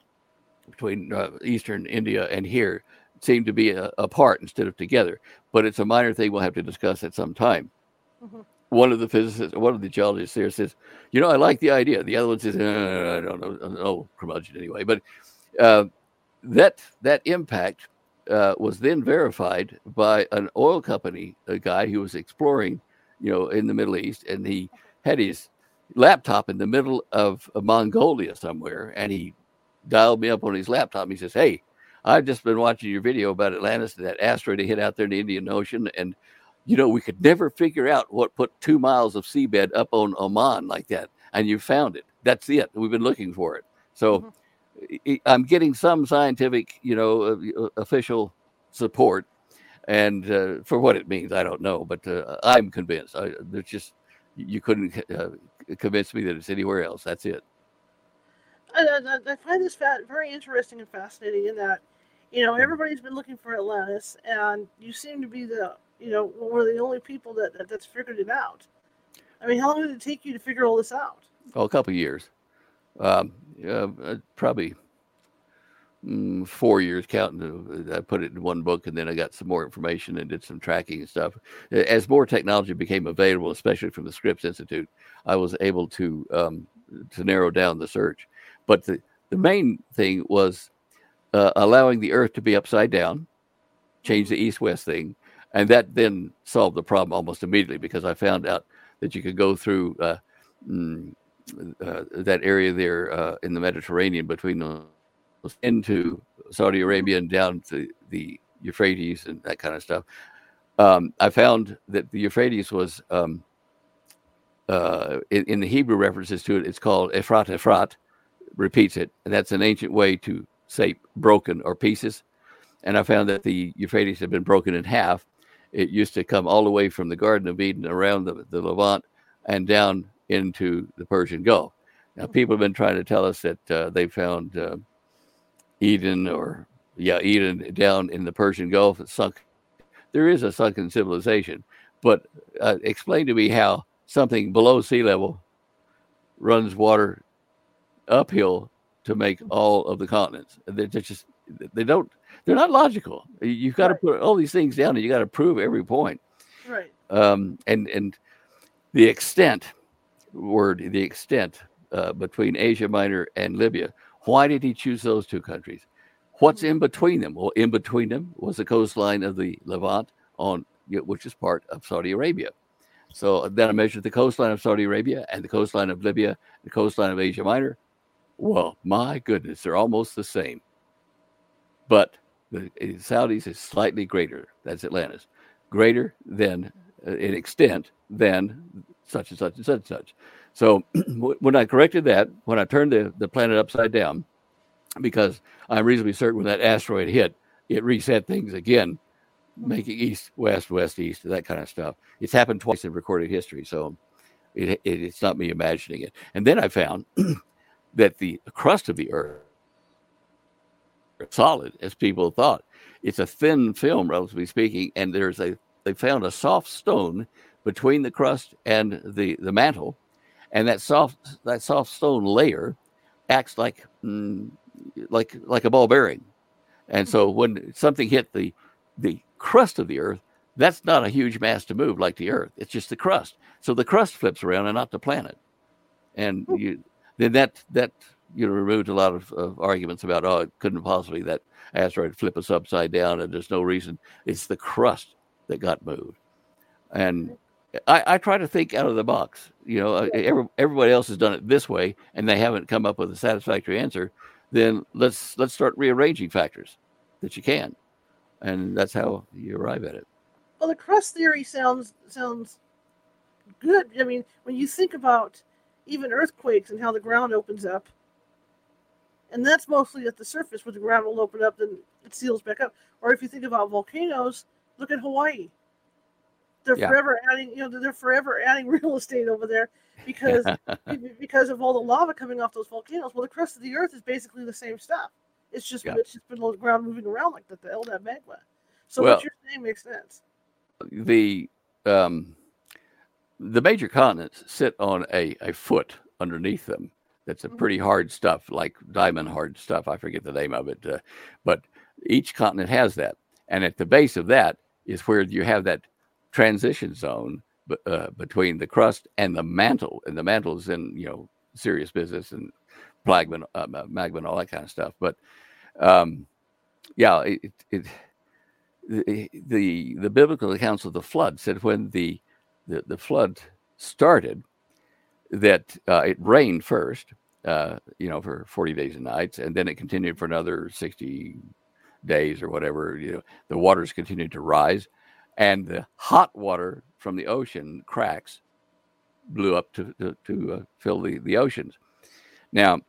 between uh, eastern India and here seem to be uh, apart instead of together. But it's a minor thing we'll have to discuss at some time. Mm-hmm. One of the physicists, one of the geologists there says, "You know, I like the idea." The other one says, uh, "I don't know, oh, curmudgeon anyway." But uh, that that impact uh, was then verified by an oil company, a guy who was exploring, you know, in the Middle East, and he had his laptop in the middle of, Mongolia somewhere, and he dialed me up on his laptop. And He says, "Hey, I've just been watching your video about Atlantis and that asteroid hit out there in the Indian Ocean, and you know we could never figure out what put two miles of seabed up on Oman like that, and you found it. That's it. We've been looking for it. So." Mm-hmm. I'm getting some scientific, you know, uh, official support, and uh, for what it means, I don't know, but uh, I'm convinced. I, there's just you couldn't uh, convince me that it's anywhere else. That's it. I, I, I find this very interesting and fascinating in that, you know, everybody's been looking for Atlantis, and you seem to be the, you know, one of the only people that, that that's figured it out. I mean, how long did it take you to figure all this out? Oh, a couple years. Um, uh, probably mm, four years counting. I put it in one book, and then I got some more information and did some tracking and stuff. As more technology became available, especially from the Scripps Institute, I was able to um, to narrow down the search. But the the main thing was uh, allowing the Earth to be upside down, change the east-west thing, and that then solved the problem almost immediately because I found out that you could go through. Uh, mm, uh, that area there uh, in the Mediterranean between the into Saudi Arabia and down to the Euphrates and that kind of stuff. Um, I found that the Euphrates was um, uh, in, in, the Hebrew references to it. It's called Ephrat Ephrat, repeats it, and that's an ancient way to say broken or pieces. And I found that the Euphrates had been broken in half. It used to come all the way from the Garden of Eden around the, the Levant and down into the Persian Gulf. Now, people have been trying to tell us that uh, they found uh, Eden or yeah, Eden down in the Persian Gulf sunk. There is a sunken civilization, but uh, explain to me how something below sea level runs water uphill to make all of the continents. They're just they don't they're not logical. You've got right. to put all these things down, and you got to prove every point. Right. Um, and and the extent word the extent uh, between Asia Minor and Libya why did he choose those two countries? What's hmm. in between them? Well, in between them was the coastline of the Levant, on which is part of Saudi Arabia. So uh, then I measured the coastline of Saudi Arabia and the coastline of Libya, the coastline of Asia Minor. Well, my goodness, they're almost the same. But the eh, Saudis is slightly greater. That's Atlantis, greater than uh, in extent than such and such and such and such. So when I corrected that, when I turned the, the planet upside down, because I'm reasonably certain when that asteroid hit, it reset things again, making east, west, west, east, that kind of stuff. It's happened twice in recorded history. So it, it, it's not me imagining it. And then I found that the crust of the Earth, solid as people thought, it's a thin film, relatively speaking, and there's a they found a soft stone between the crust and the the mantle and that soft that soft stone layer acts like mm, like like a ball bearing. And so when something hit the the crust of the earth that's not a huge mass to move like the earth. It's just the crust. So the crust flips around and not the planet. And hmm. you then that that you know removed a lot of, of arguments about oh it couldn't possibly that asteroid flip us upside down and there's no reason. It's the crust that got moved. And I, I, try to think out of the box. You know, uh, every, everybody else has done it this way, and they haven't come up with a satisfactory answer. Then let's let's start rearranging factors that you can, and that's how you arrive at it. Well, the crust theory sounds sounds good. I mean, when you think about even earthquakes and how the ground opens up, and that's mostly at the surface where the ground will open up, then it seals back up. Or if you think about volcanoes, look at Hawaii. They're Yeah. forever adding, you know, they're forever adding real estate over there because because of all the lava coming off those volcanoes. Well, the crust of the earth is basically the same stuff. It's just Yeah. it's just been the ground moving around like that, the hell that magma. So Well- what you're saying makes sense. the um, the major continents sit on a, a foot underneath them. That's a Mhm. pretty hard stuff, like diamond hard stuff. I forget the name of it, uh, but each continent has that, and at the base of that is where you have that transition zone uh, between the crust and the mantle, and the mantle is in you know serious business and magma, uh, magma, and all that kind of stuff. But um, yeah, it, it, the, the the biblical accounts of the flood said when the the, the flood started that uh, it rained first uh, you know for 40 days and nights and then it continued for another 60 days or whatever you know the waters continued to rise and the hot water from the ocean cracks blew up to to, to uh, fill the the oceans. Now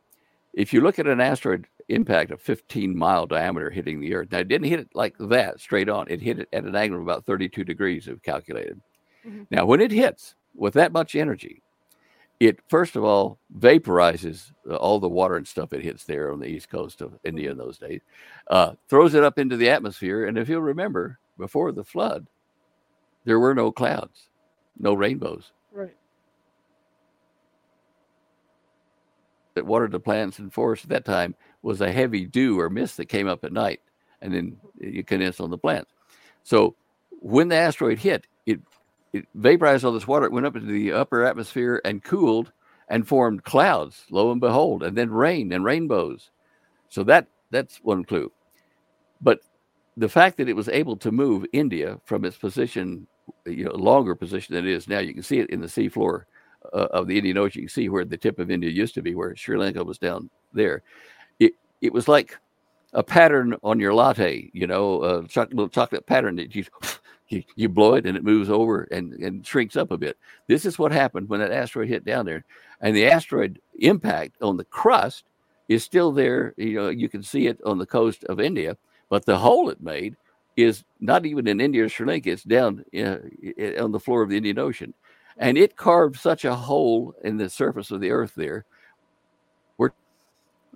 if you look at an asteroid impact of 15 mile diameter hitting the earth now it didn't hit it like that straight on. It hit it at an angle of about 32 degrees we've calculated. Mhm. now when it hits with that much energy it first of all vaporizes uh, all the water and stuff it hits there on the east coast of india in those days uh, throws it up into the atmosphere. And if you'll remember before the flood there were no clouds no rainbows Right. that watered the plants and forests at that time was a heavy dew or mist that came up at night and then you condensed on the plants. So when the asteroid hit, it it vaporized all this water, it went up into the upper atmosphere and cooled and formed clouds, lo and behold, and then rain and rainbows. So that that's one clue. But the fact that it was able to move India from its position, you know, longer position than it is now, you can see it in the seafloor uh, of the Indian Ocean. You can see where the tip of India used to be, where Sri Lanka was down there. It it was like a pattern on your latte, you know, a little chocolate pattern that you, you you blow it and it moves over and, and shrinks up a bit. This is what happened when that asteroid hit down there, and the asteroid impact on the crust is still there. You know, you can see it on the coast of India, but the hole it made is not even in India or Sri Lanka. It's down uh, i- on the floor of the Indian Ocean and it carved such a hole in the surface of the earth there where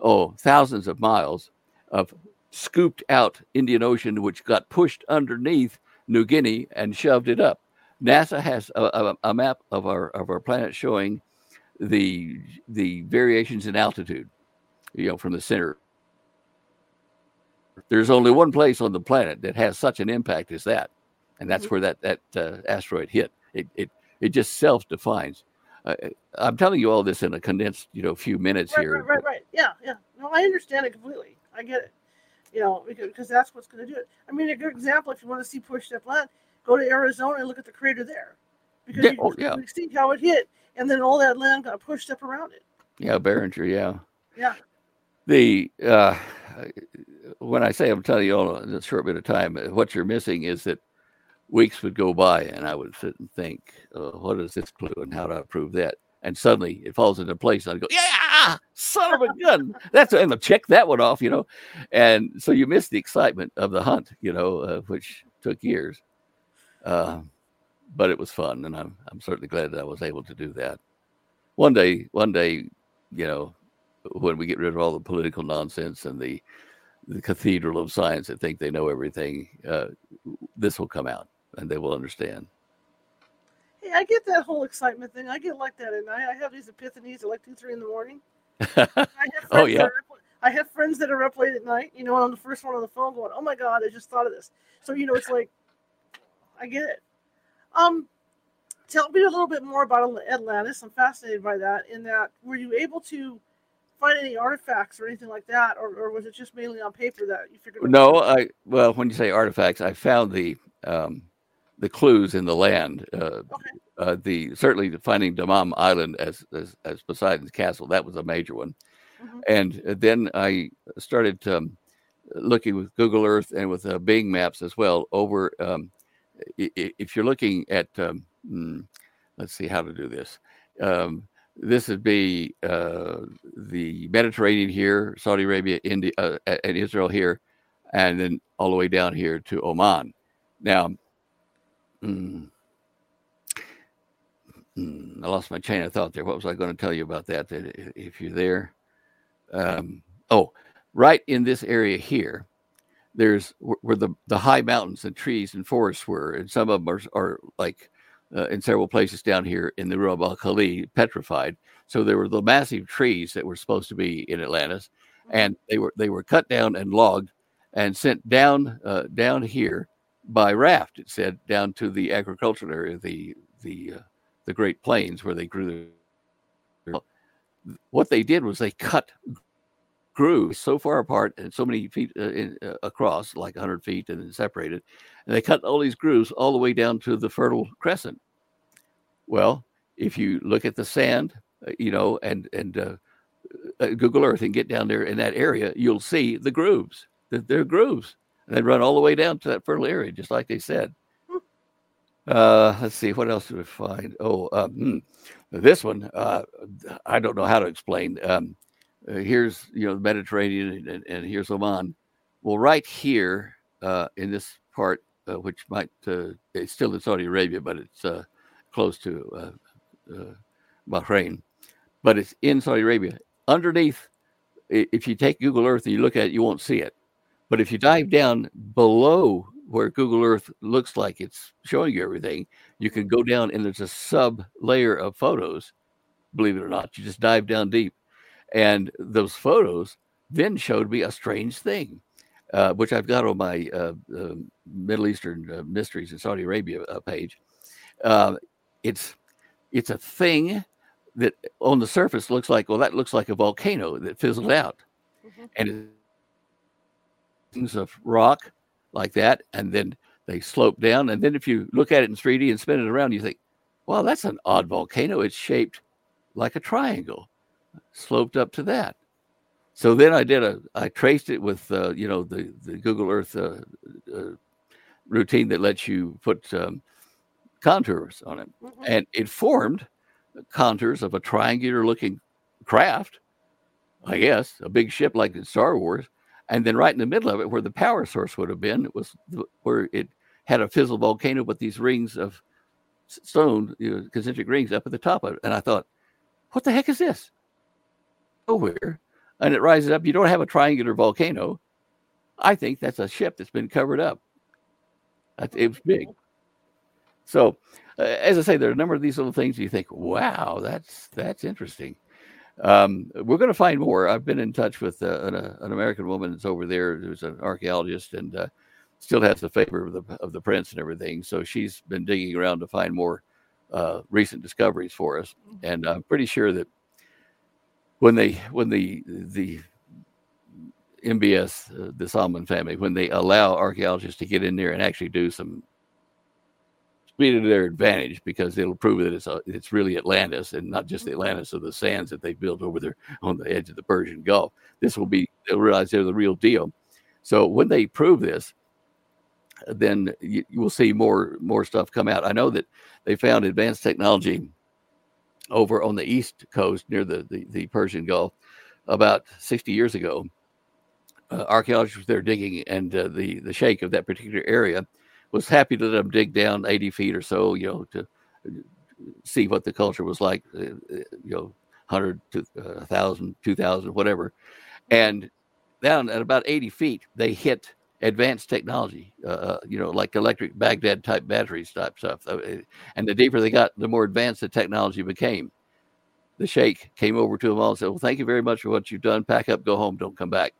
oh thousands of miles of scooped out indian ocean which got pushed underneath new guinea and shoved it up nasa has a, a, a map of our of our planet showing the the variations in altitude you know from the center there's only one place on the planet that has such an impact as that and that's Mhm. where that that uh, asteroid hit it, it it just self defines. Uh, I'm telling you all this in a condensed, you know, few minutes Right, here. right, right, right. Yeah, yeah. No, I understand it completely. I get it. You know, because, that's what's going to do it. I mean, a good example, if you want to see pushed up land, go to Arizona and look at the crater there. Because Yeah, you oh, can yeah. see how it hit, and then all that land got pushed up around it. Yeah, Barringer, yeah. Yeah. The uh, when I say I'm telling you all in a short bit of time, uh, what you're missing is that weeks would go by and I would sit and think, uh, what is this clue and how do I prove that? And suddenly it falls into place. And I go, yeah, son of a gun. That's and I'll check that one off, you know. And so you miss the excitement of the hunt, you know, uh, which took years. Uh, but it was fun, and I'm I'm certainly glad that I was able to do that. One day, one day, you know, when we get rid of all the political nonsense and the the cathedral of science that think they know everything, uh, this will come out and they will understand. Hey, I get that whole excitement thing. I get like that at night. I have these epiphanies at like two, three in the morning. I have friends Oh, yeah. that are up, I have friends that are up late at night. You know, and I'm the first one on the phone going, "Oh my god, I just thought of this." So you know, it's like, I get it. Um, tell me a little bit more about Atlantis. I'm fascinated by that. In that, were you able to find any artifacts or anything like that, or, or was it just mainly on paper that you figured? out? no, I well, when you say artifacts, I found the um, the clues in the land. Uh, Okay. uh, the certainly finding Dammam Island as, as as Poseidon's castle that was a major one, Mhm. and then I started um, looking with Google Earth and with uh, Bing Maps as well over. Um, if you're looking at um, mm, let's see how to do this. Um, this would be uh, the Mediterranean here, Saudi Arabia, India, uh, and Israel here, and then all the way down here to Oman. Now, mm, mm, I lost my chain of thought there. What was I going to tell you about that? That if you're there, um, oh, right in this area here, there's where the the high mountains and trees and forests were, and some of them are, are like uh, in several places down here in the Rub al Khali petrified. So there were the massive trees that were supposed to be in Atlantis, mm-hmm. and they were they were cut down and logged and sent down uh, down here by raft. It said down to the agricultural area, the the uh, the Great Plains where they grew. The, what they did was they cut grooves so far apart and so many feet uh, in, uh, across, like 100 feet, and then separated. And they cut all these grooves all the way down to the Fertile Crescent. Well, if you look at the sand, uh, you know, and and uh, uh, Google Earth and get down there in that area, you'll see the grooves. They're grooves, and they run all the way down to that fertile area, just like they said. Hmm. Uh, let's see what else do we find. Oh, hmm, this one I don't know how to explain. Um, uh, here's you know the Mediterranean and, and, here's Oman. Well, right here uh, in this part, uh, which might uh, it's still in Saudi Arabia, but it's uh, close to uh, Bahrain, but it's in Saudi Arabia. Underneath, if you take Google Earth and you look at it, you won't see it. But if you dive down below where Google Earth looks like it's showing you everything, you can go down and there's a sub layer of photos. Believe it or not, you just dive down deep and those photos then showed me a strange thing, uh, which I've got on my uh, uh, Middle Eastern uh, Mysteries in Saudi Arabia uh, page. Uh, it's it's a thing that on the surface looks like well that looks like a volcano that fizzled out, mm-hmm. and things of rock like that, and then they slope down, and then if you look at it in 3D and spin it around, you think, well, that's an odd volcano. It's shaped like a triangle sloped up to that. So then I did a, I traced it with, uh, you know, the, the Google Earth uh, uh, routine that lets you put um, contours on it. Mm-hmm. And it formed contours of a triangular looking craft, I guess, a big ship like in Star Wars. And then right in the middle of it, where the power source would have been, it was the, where it had a fizzle volcano with these rings of stone, you know, concentric rings up at the top of it. And I thought, what the heck is this? nowhere and it rises up, you don't have a triangular volcano. I think that's a ship that's been covered up. It was big. So, uh, as I say, there are a number of these little things you think, wow, that's that's interesting. Um, we're going to find more. I've been in touch with uh, an, uh, an, American woman that's over there who's an archaeologist and uh, still has the favor of the of the prince and everything. So she's been digging around to find more uh, recent discoveries for us, mm-hmm. and I'm pretty sure that when they when the the MBS, uh, the Salman family, when they allow archaeologists to get in there and actually do some speed to their advantage because it'll prove that it's a, it's really Atlantis and not just the. Atlantis of the sands that they built over there on the edge of the Persian Gulf. This will be they'll realize they're the real deal. So when they prove this, then you, you will see more more stuff come out. I know that they found advanced technology over on the east coast near the, the, the Persian Gulf about 60 years ago. Uh, archaeologists were there digging, and uh, the, the sheikh of that particular area was happy to let them dig down 80 feet or so, you know, to see what the culture was like, uh, uh you know, 100 to 1,000, uh, 2,000, whatever. And down at about 80 feet, they hit advanced technology, uh, uh, you know, like electric Baghdad type batteries type stuff. Uh, and the deeper they got, the more advanced the technology became. The sheikh came over to them all and said, Well, thank you very much for what you've done. Pack up, go home, don't come back.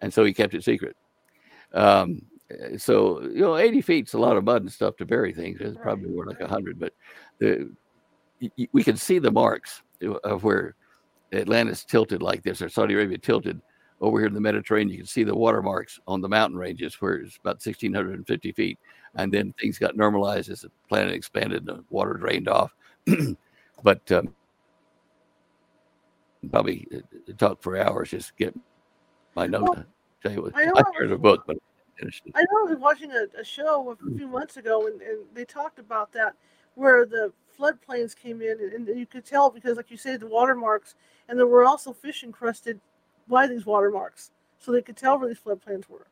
And so he kept it secret. Um, so, you know, 80 feet's a lot of mud and stuff to bury things. It's probably more like 100, but the, we can see the marks of where Atlantis tilted like this, or Saudi Arabia tilted over here in the Mediterranean, you can see the watermarks on the mountain ranges where it's about 1,650 feet. And then things got normalized as the planet expanded and the water drained off. but um, probably uh, talk for hours, just get my note. Well, tell you what, I, I started a book, but I know I was watching a, a show a few months ago and, and they talked about that where the floodplains came in, and, and you could tell because, like you said, the watermarks, and there were also fish encrusted by these watermarks, so they could tell where these floodplains were.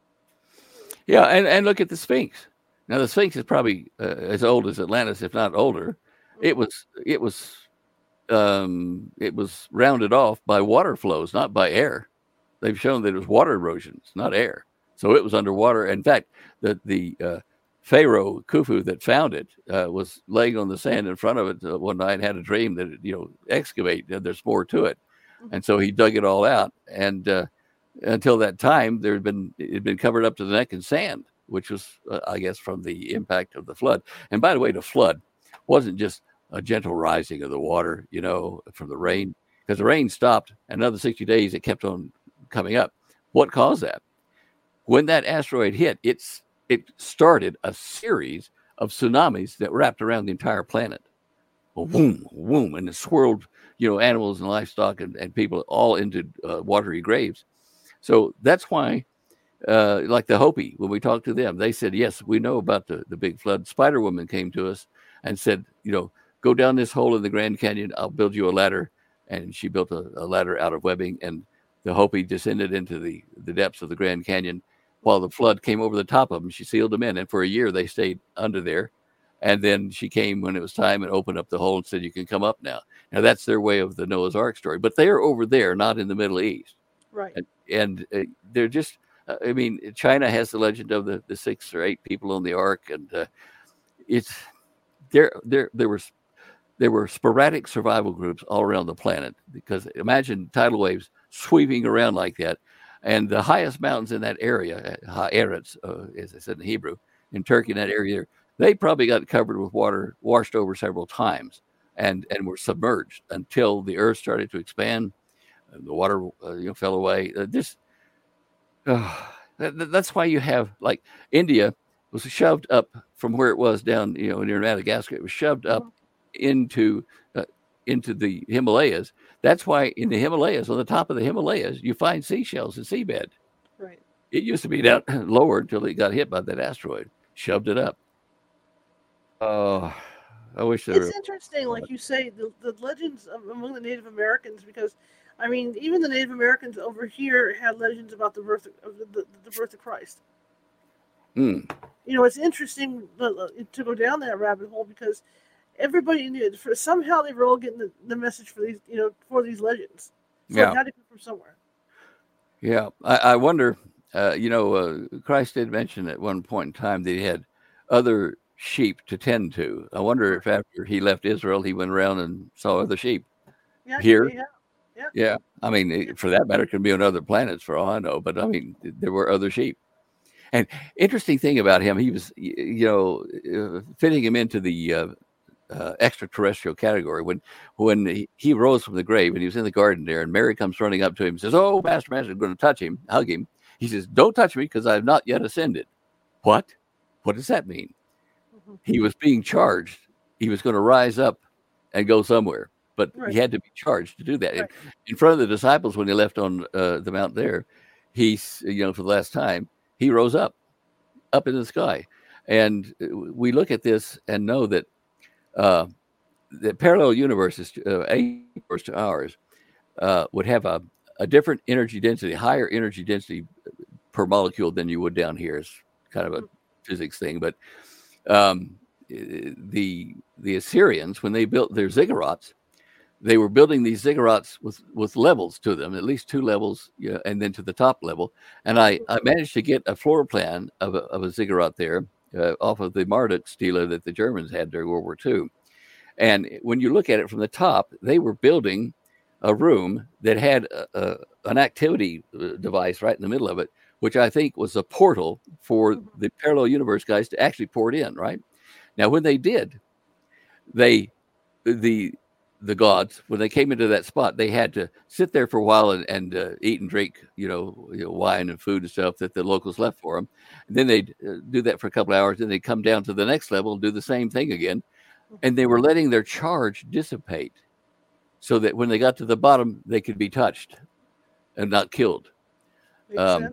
Yeah, and, and look at the Sphinx. Now the Sphinx is probably uh, as old as Atlantis, if not older. It was it was um, it was rounded off by water flows, not by air. They've shown that it was water erosions, not air. So it was underwater. In fact, the the uh, Pharaoh Khufu that found it uh, was laying on the sand in front of it uh, one night. Had a dream that it, you know excavate. There's more to it, mm-hmm. And so he dug it all out. And uh, until that time, there had been it had been covered up to the neck in sand, which was, uh, I guess, from the impact of the flood. And by the way, the flood wasn't just a gentle rising of the water, you know, from the rain, because the rain stopped. Another 60 days, it kept on coming up. What caused that? When that asteroid hit, it's it started a series of tsunamis that wrapped around the entire planet. Boom, boom, and it swirled, you know, animals and livestock and, and people all into uh, watery graves. So that's why, uh, like the Hopi, when we talked to them, they said, yes, we know about the, the big flood. Spider Woman came to us and said, you know, go down this hole in the Grand Canyon. I'll build you a ladder. And she built a, a ladder out of webbing. And the Hopi descended into the, the depths of the Grand Canyon while the flood came over the top of them. She sealed them in. And for a year, they stayed under there. And then she came when it was time and opened up the hole and said, You can come up now. Now, that's their way of the Noah's Ark story. But they are over there, not in the Middle East. Right. And, and uh, they're just, uh, I mean, China has the legend of the, the six or eight people on the ark. And uh, it's, there, there, there was, there were sporadic survival groups all around the planet because imagine tidal waves sweeping around like that. And the highest mountains in that area, Haaretz, uh, as I said in Hebrew, in Turkey, in that area, they probably got covered with water, washed over several times, and and were submerged until the earth started to expand the water uh, you know fell away. Uh, this uh, that, that's why you have like India was shoved up from where it was down you know near Madagascar. It was shoved up mm-hmm. into uh, into the Himalayas. That's why in the Himalayas, on the top of the Himalayas, you find seashells and seabed. Right. It used to be down lower until it got hit by that asteroid, shoved it up. Oh, I wish there. It's were... interesting, like you say, the, the legends among the Native Americans, because I mean, even the Native Americans over here had legends about the birth of the, the, birth of Christ. Hmm. You know, it's interesting to go down that rabbit hole because everybody knew for somehow they were all getting the, the message for these, you know, for these legends. So yeah. it had to come from somewhere. Yeah, I, I wonder. Uh, you know, uh, Christ did mention at one point in time that he had other sheep to tend to. I wonder if after he left Israel, he went around and saw other sheep yeah, here. Yeah. Yeah. yeah. I mean, for that matter, it could be on other planets for all I know. But I mean, there were other sheep. And interesting thing about him, he was, you know, uh, fitting him into the uh, uh, extraterrestrial category. When when he, he, rose from the grave and he was in the garden there, and Mary comes running up to him and says, "Oh, Master, Master, I'm going to touch him, hug him." He says, "Don't touch me because I have not yet ascended." What? What does that mean? Mm-hmm. He was being charged. He was going to rise up and go somewhere but right. he had to be charged to do that. Right. In, in, front of the disciples, when he left on uh, the mount there, he's, you know, for the last time, he rose up, up in the sky. And uh, we look at this and know that uh, the parallel universes, uh, a universe to ours, uh, would have a, a different energy density, higher energy density per molecule than you would down here. It's kind of a mm. physics thing, but um, the the Assyrians, when they built their ziggurats, they were building these ziggurats with with levels to them, at least two levels, yeah, and then to the top level. And I, I managed to get a floor plan of a, of a ziggurat there uh, off of the Marduk stele that the Germans had during World War II. And when you look at it from the top, they were building a room that had a, a, an activity uh, device right in the middle of it, which I think was a portal for mm-hmm. the parallel universe guys to actually pour it in. Right? Now, when they did, they the the gods when they came into that spot they had to sit there for a while and, and uh, eat and drink you know, you know, wine and food and stuff that the locals left for them and then they'd uh, do that for a couple hours and they'd come down to the next level and do the same thing again. And they were letting their charge dissipate so that when they got to the bottom they could be touched and not killed. Um,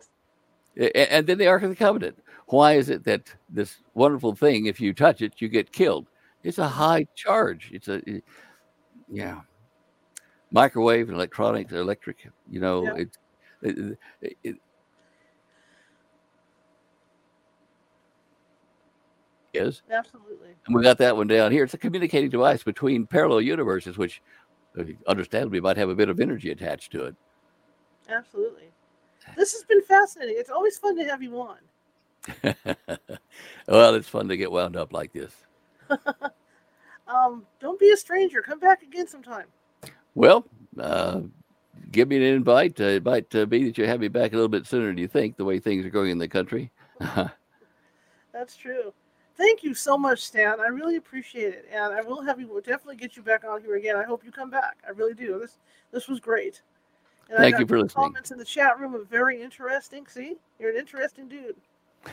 and, and then the ark of the covenant why is it that this wonderful thing if you touch it you get killed It's a high charge. It's a it, yeah. Microwave, electronics, electric. You know, Yeah. it, it, is. Absolutely. And we got that one down here. It's a communicating device between parallel universes, which uh, understandably might have a bit of energy attached to it. Absolutely. This has been fascinating. It's always fun to have you on. well, it's fun to get wound up like this. Um, don't be a stranger. Come back again sometime. Well, uh, give me an invite. Uh, it might uh, be that you have me back a little bit sooner than you think, the way things are going in the country. That's true. Thank you so much, Stan. I really appreciate it, and I will have you. We'll definitely get you back on here again. I hope you come back. I really do. This this was great. And Thank you for listening. Comments in the chat room are very interesting. See, you're an interesting dude.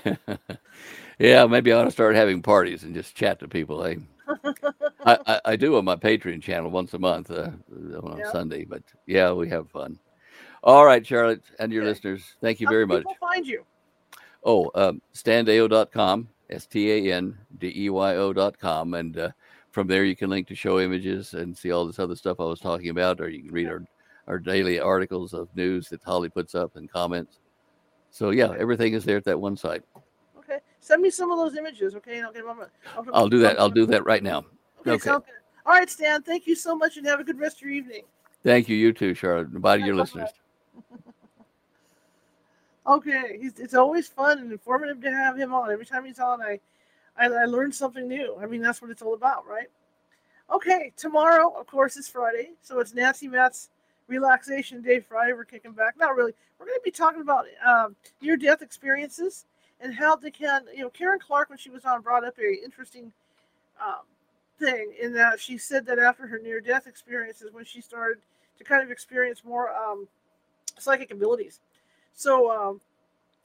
yeah, maybe I ought to start having parties and just chat to people. Eh? I, I, I do on my Patreon channel once a month uh, on Yeah. Sunday, but yeah, we have fun. All right, Charlotte, and your Okay. listeners, thank you How very much. Find you. Oh, um, standeyo.com, S T A N D E Y O.com. And uh, from there, you can link to show images and see all this other stuff I was talking about, or you can read our, our daily articles of news that Holly puts up and comments. So, yeah, everything is there at that one site. Okay, send me some of those images. Okay, and I'll get them my- I'll, I'll do that. I'll do that right now. Okay, okay. good. All right, Stan. Thank you so much, and have a good rest of your evening. Thank you. You too, Charlotte. and Bye to your listeners. Okay, he's, it's always fun and informative to have him on. Every time he's on, I, I, I learn something new. I mean, that's what it's all about, right? Okay, tomorrow, of course, is Friday, so it's Nancy Matt's relaxation day Friday. We're kicking back. Not really. We're going to be talking about um, near-death experiences and how they can. You know, Karen Clark, when she was on, brought up a interesting um, thing in that she said that after her near-death experiences, when she started to kind of experience more um, psychic abilities. So um,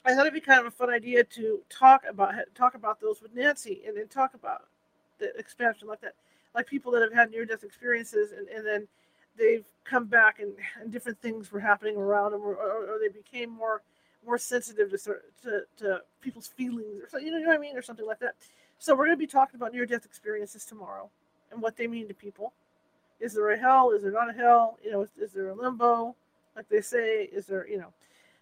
I thought it'd be kind of a fun idea to talk about talk about those with Nancy, and then talk about the expansion like that, like people that have had near-death experiences, and, and then they've come back and, and different things were happening around them, or, or, or they became more more sensitive to, to to people's feelings, or so, you know what I mean, or something like that. So we're going to be talking about near-death experiences tomorrow and what they mean to people. Is there a hell? Is there not a hell? You know, is, is there a limbo? Like they say, is there, you know?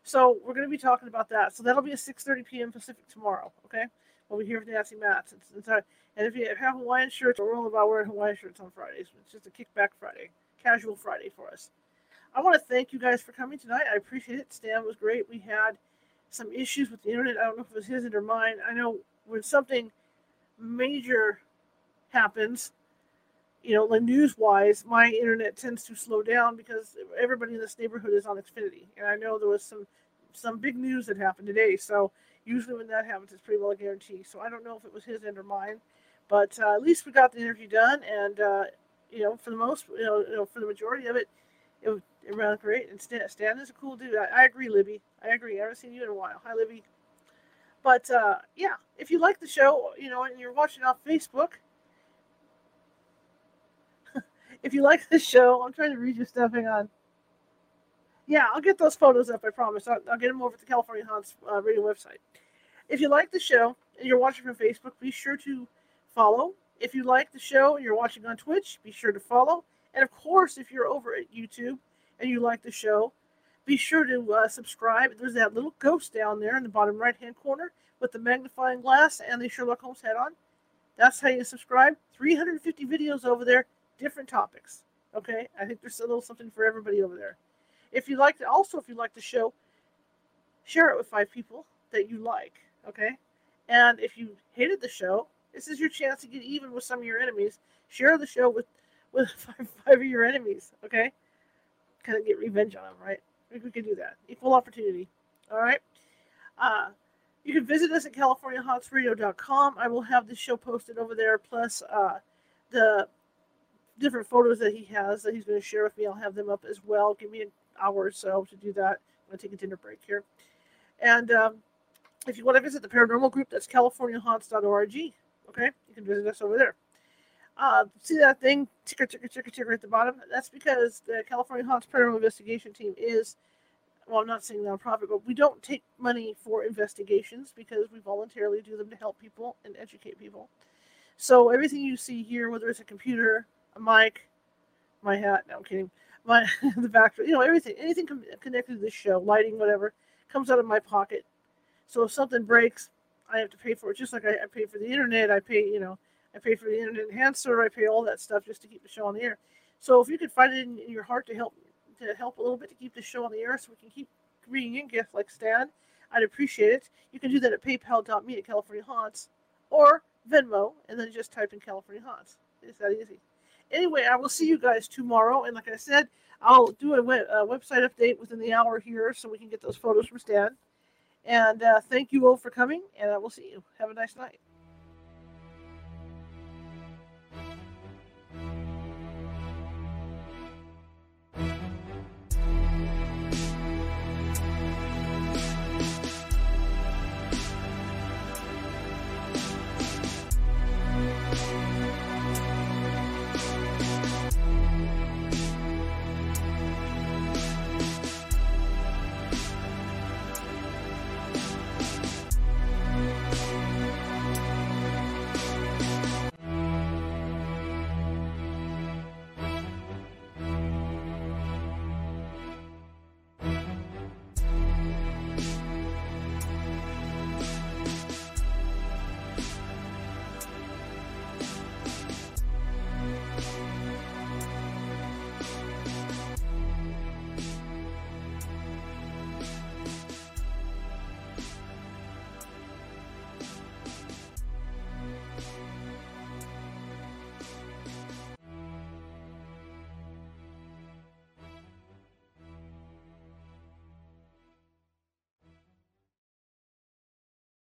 So we're going to be talking about that. So that'll be at 6:30 p.m. Pacific tomorrow. Okay, we'll be here with Nancy Matz. It's, our, uh, and if you have Hawaiian shirts, we're all about wearing Hawaiian shirts on Fridays. It's just a kickback Friday, casual Friday for us. I want to thank you guys for coming tonight. I appreciate it. Stan was great. We had some issues with the internet. I don't know if it was his or mine. I know when something major happens, you know, like news wise, my internet tends to slow down because everybody in this neighborhood is on Xfinity. And I know there was some some big news that happened today. So usually when that happens, it's pretty well a guarantee. So I don't know if it was his end or mine, but uh, at least we got the interview done. And uh, you know, for the most, you know, you know, for the majority of it, it, was- ran great. And Stan, Stan is a cool dude. I, I agree, Libby. I agree. I haven't seen you in a while. Hi, Libby. But uh, yeah, if you like the show, you know, and you're watching off Facebook, if you like the show, I'm trying to read your stuff. Hang on. Yeah, I'll get those photos up. I promise. I'll, I'll get them over to the California Haunts uh, radio website. If you like the show and you're watching from Facebook, be sure to follow. If you like the show and you're watching on Twitch, be sure to follow. And of course, if you're over at YouTube and you like the show, be sure to uh, subscribe. There's that little ghost down there in the bottom right hand corner with the magnifying glass and the Sherlock Holmes head on. That's how you subscribe. 350 videos over there, different topics. Okay, I think there's a little something for everybody over there. If you like, the, also if you like the show, share it with five people that you like. Okay, and if you hated the show, this is your chance to get even with some of your enemies. Share the show with with five, five of your enemies. Okay, kind of get revenge on them, right? I we can do that. Equal opportunity. All right. Uh, you can visit us at CaliforniaHauntsRadio.com. I will have this show posted over there, plus uh, the different photos that he has that he's going to share with me. I'll have them up as well. Give me an hour or so to do that. I'm going to take a dinner break here. And um, if you want to visit the paranormal group, that's CaliforniaHaunts.org. Okay, you can visit us over there. Uh, see that thing, ticker, ticker, ticker, ticker at the bottom? That's because the California Haunts Paranormal Investigation Team is, well, I'm not saying nonprofit, but we don't take money for investigations because we voluntarily do them to help people and educate people. So everything you see here, whether it's a computer, a mic, my hat, no, I'm kidding, my the back, you know, everything, anything connected to this show, lighting, whatever, comes out of my pocket. So if something breaks, I have to pay for it. Just like I, I pay for the internet, I pay, you know, I pay for the internet enhancer, I pay all that stuff just to keep the show on the air. So if you could find it in, in your heart to help to help a little bit to keep the show on the air, so we can keep bringing in guests like Stan, I'd appreciate it. You can do that at PayPal.me at California Haunts or Venmo, and then just type in California Haunts. It's that easy. Anyway, I will see you guys tomorrow, and like I said, I'll do a, web, a website update within the hour here so we can get those photos from Stan. And uh, thank you all for coming, and I will see you. Have a nice night.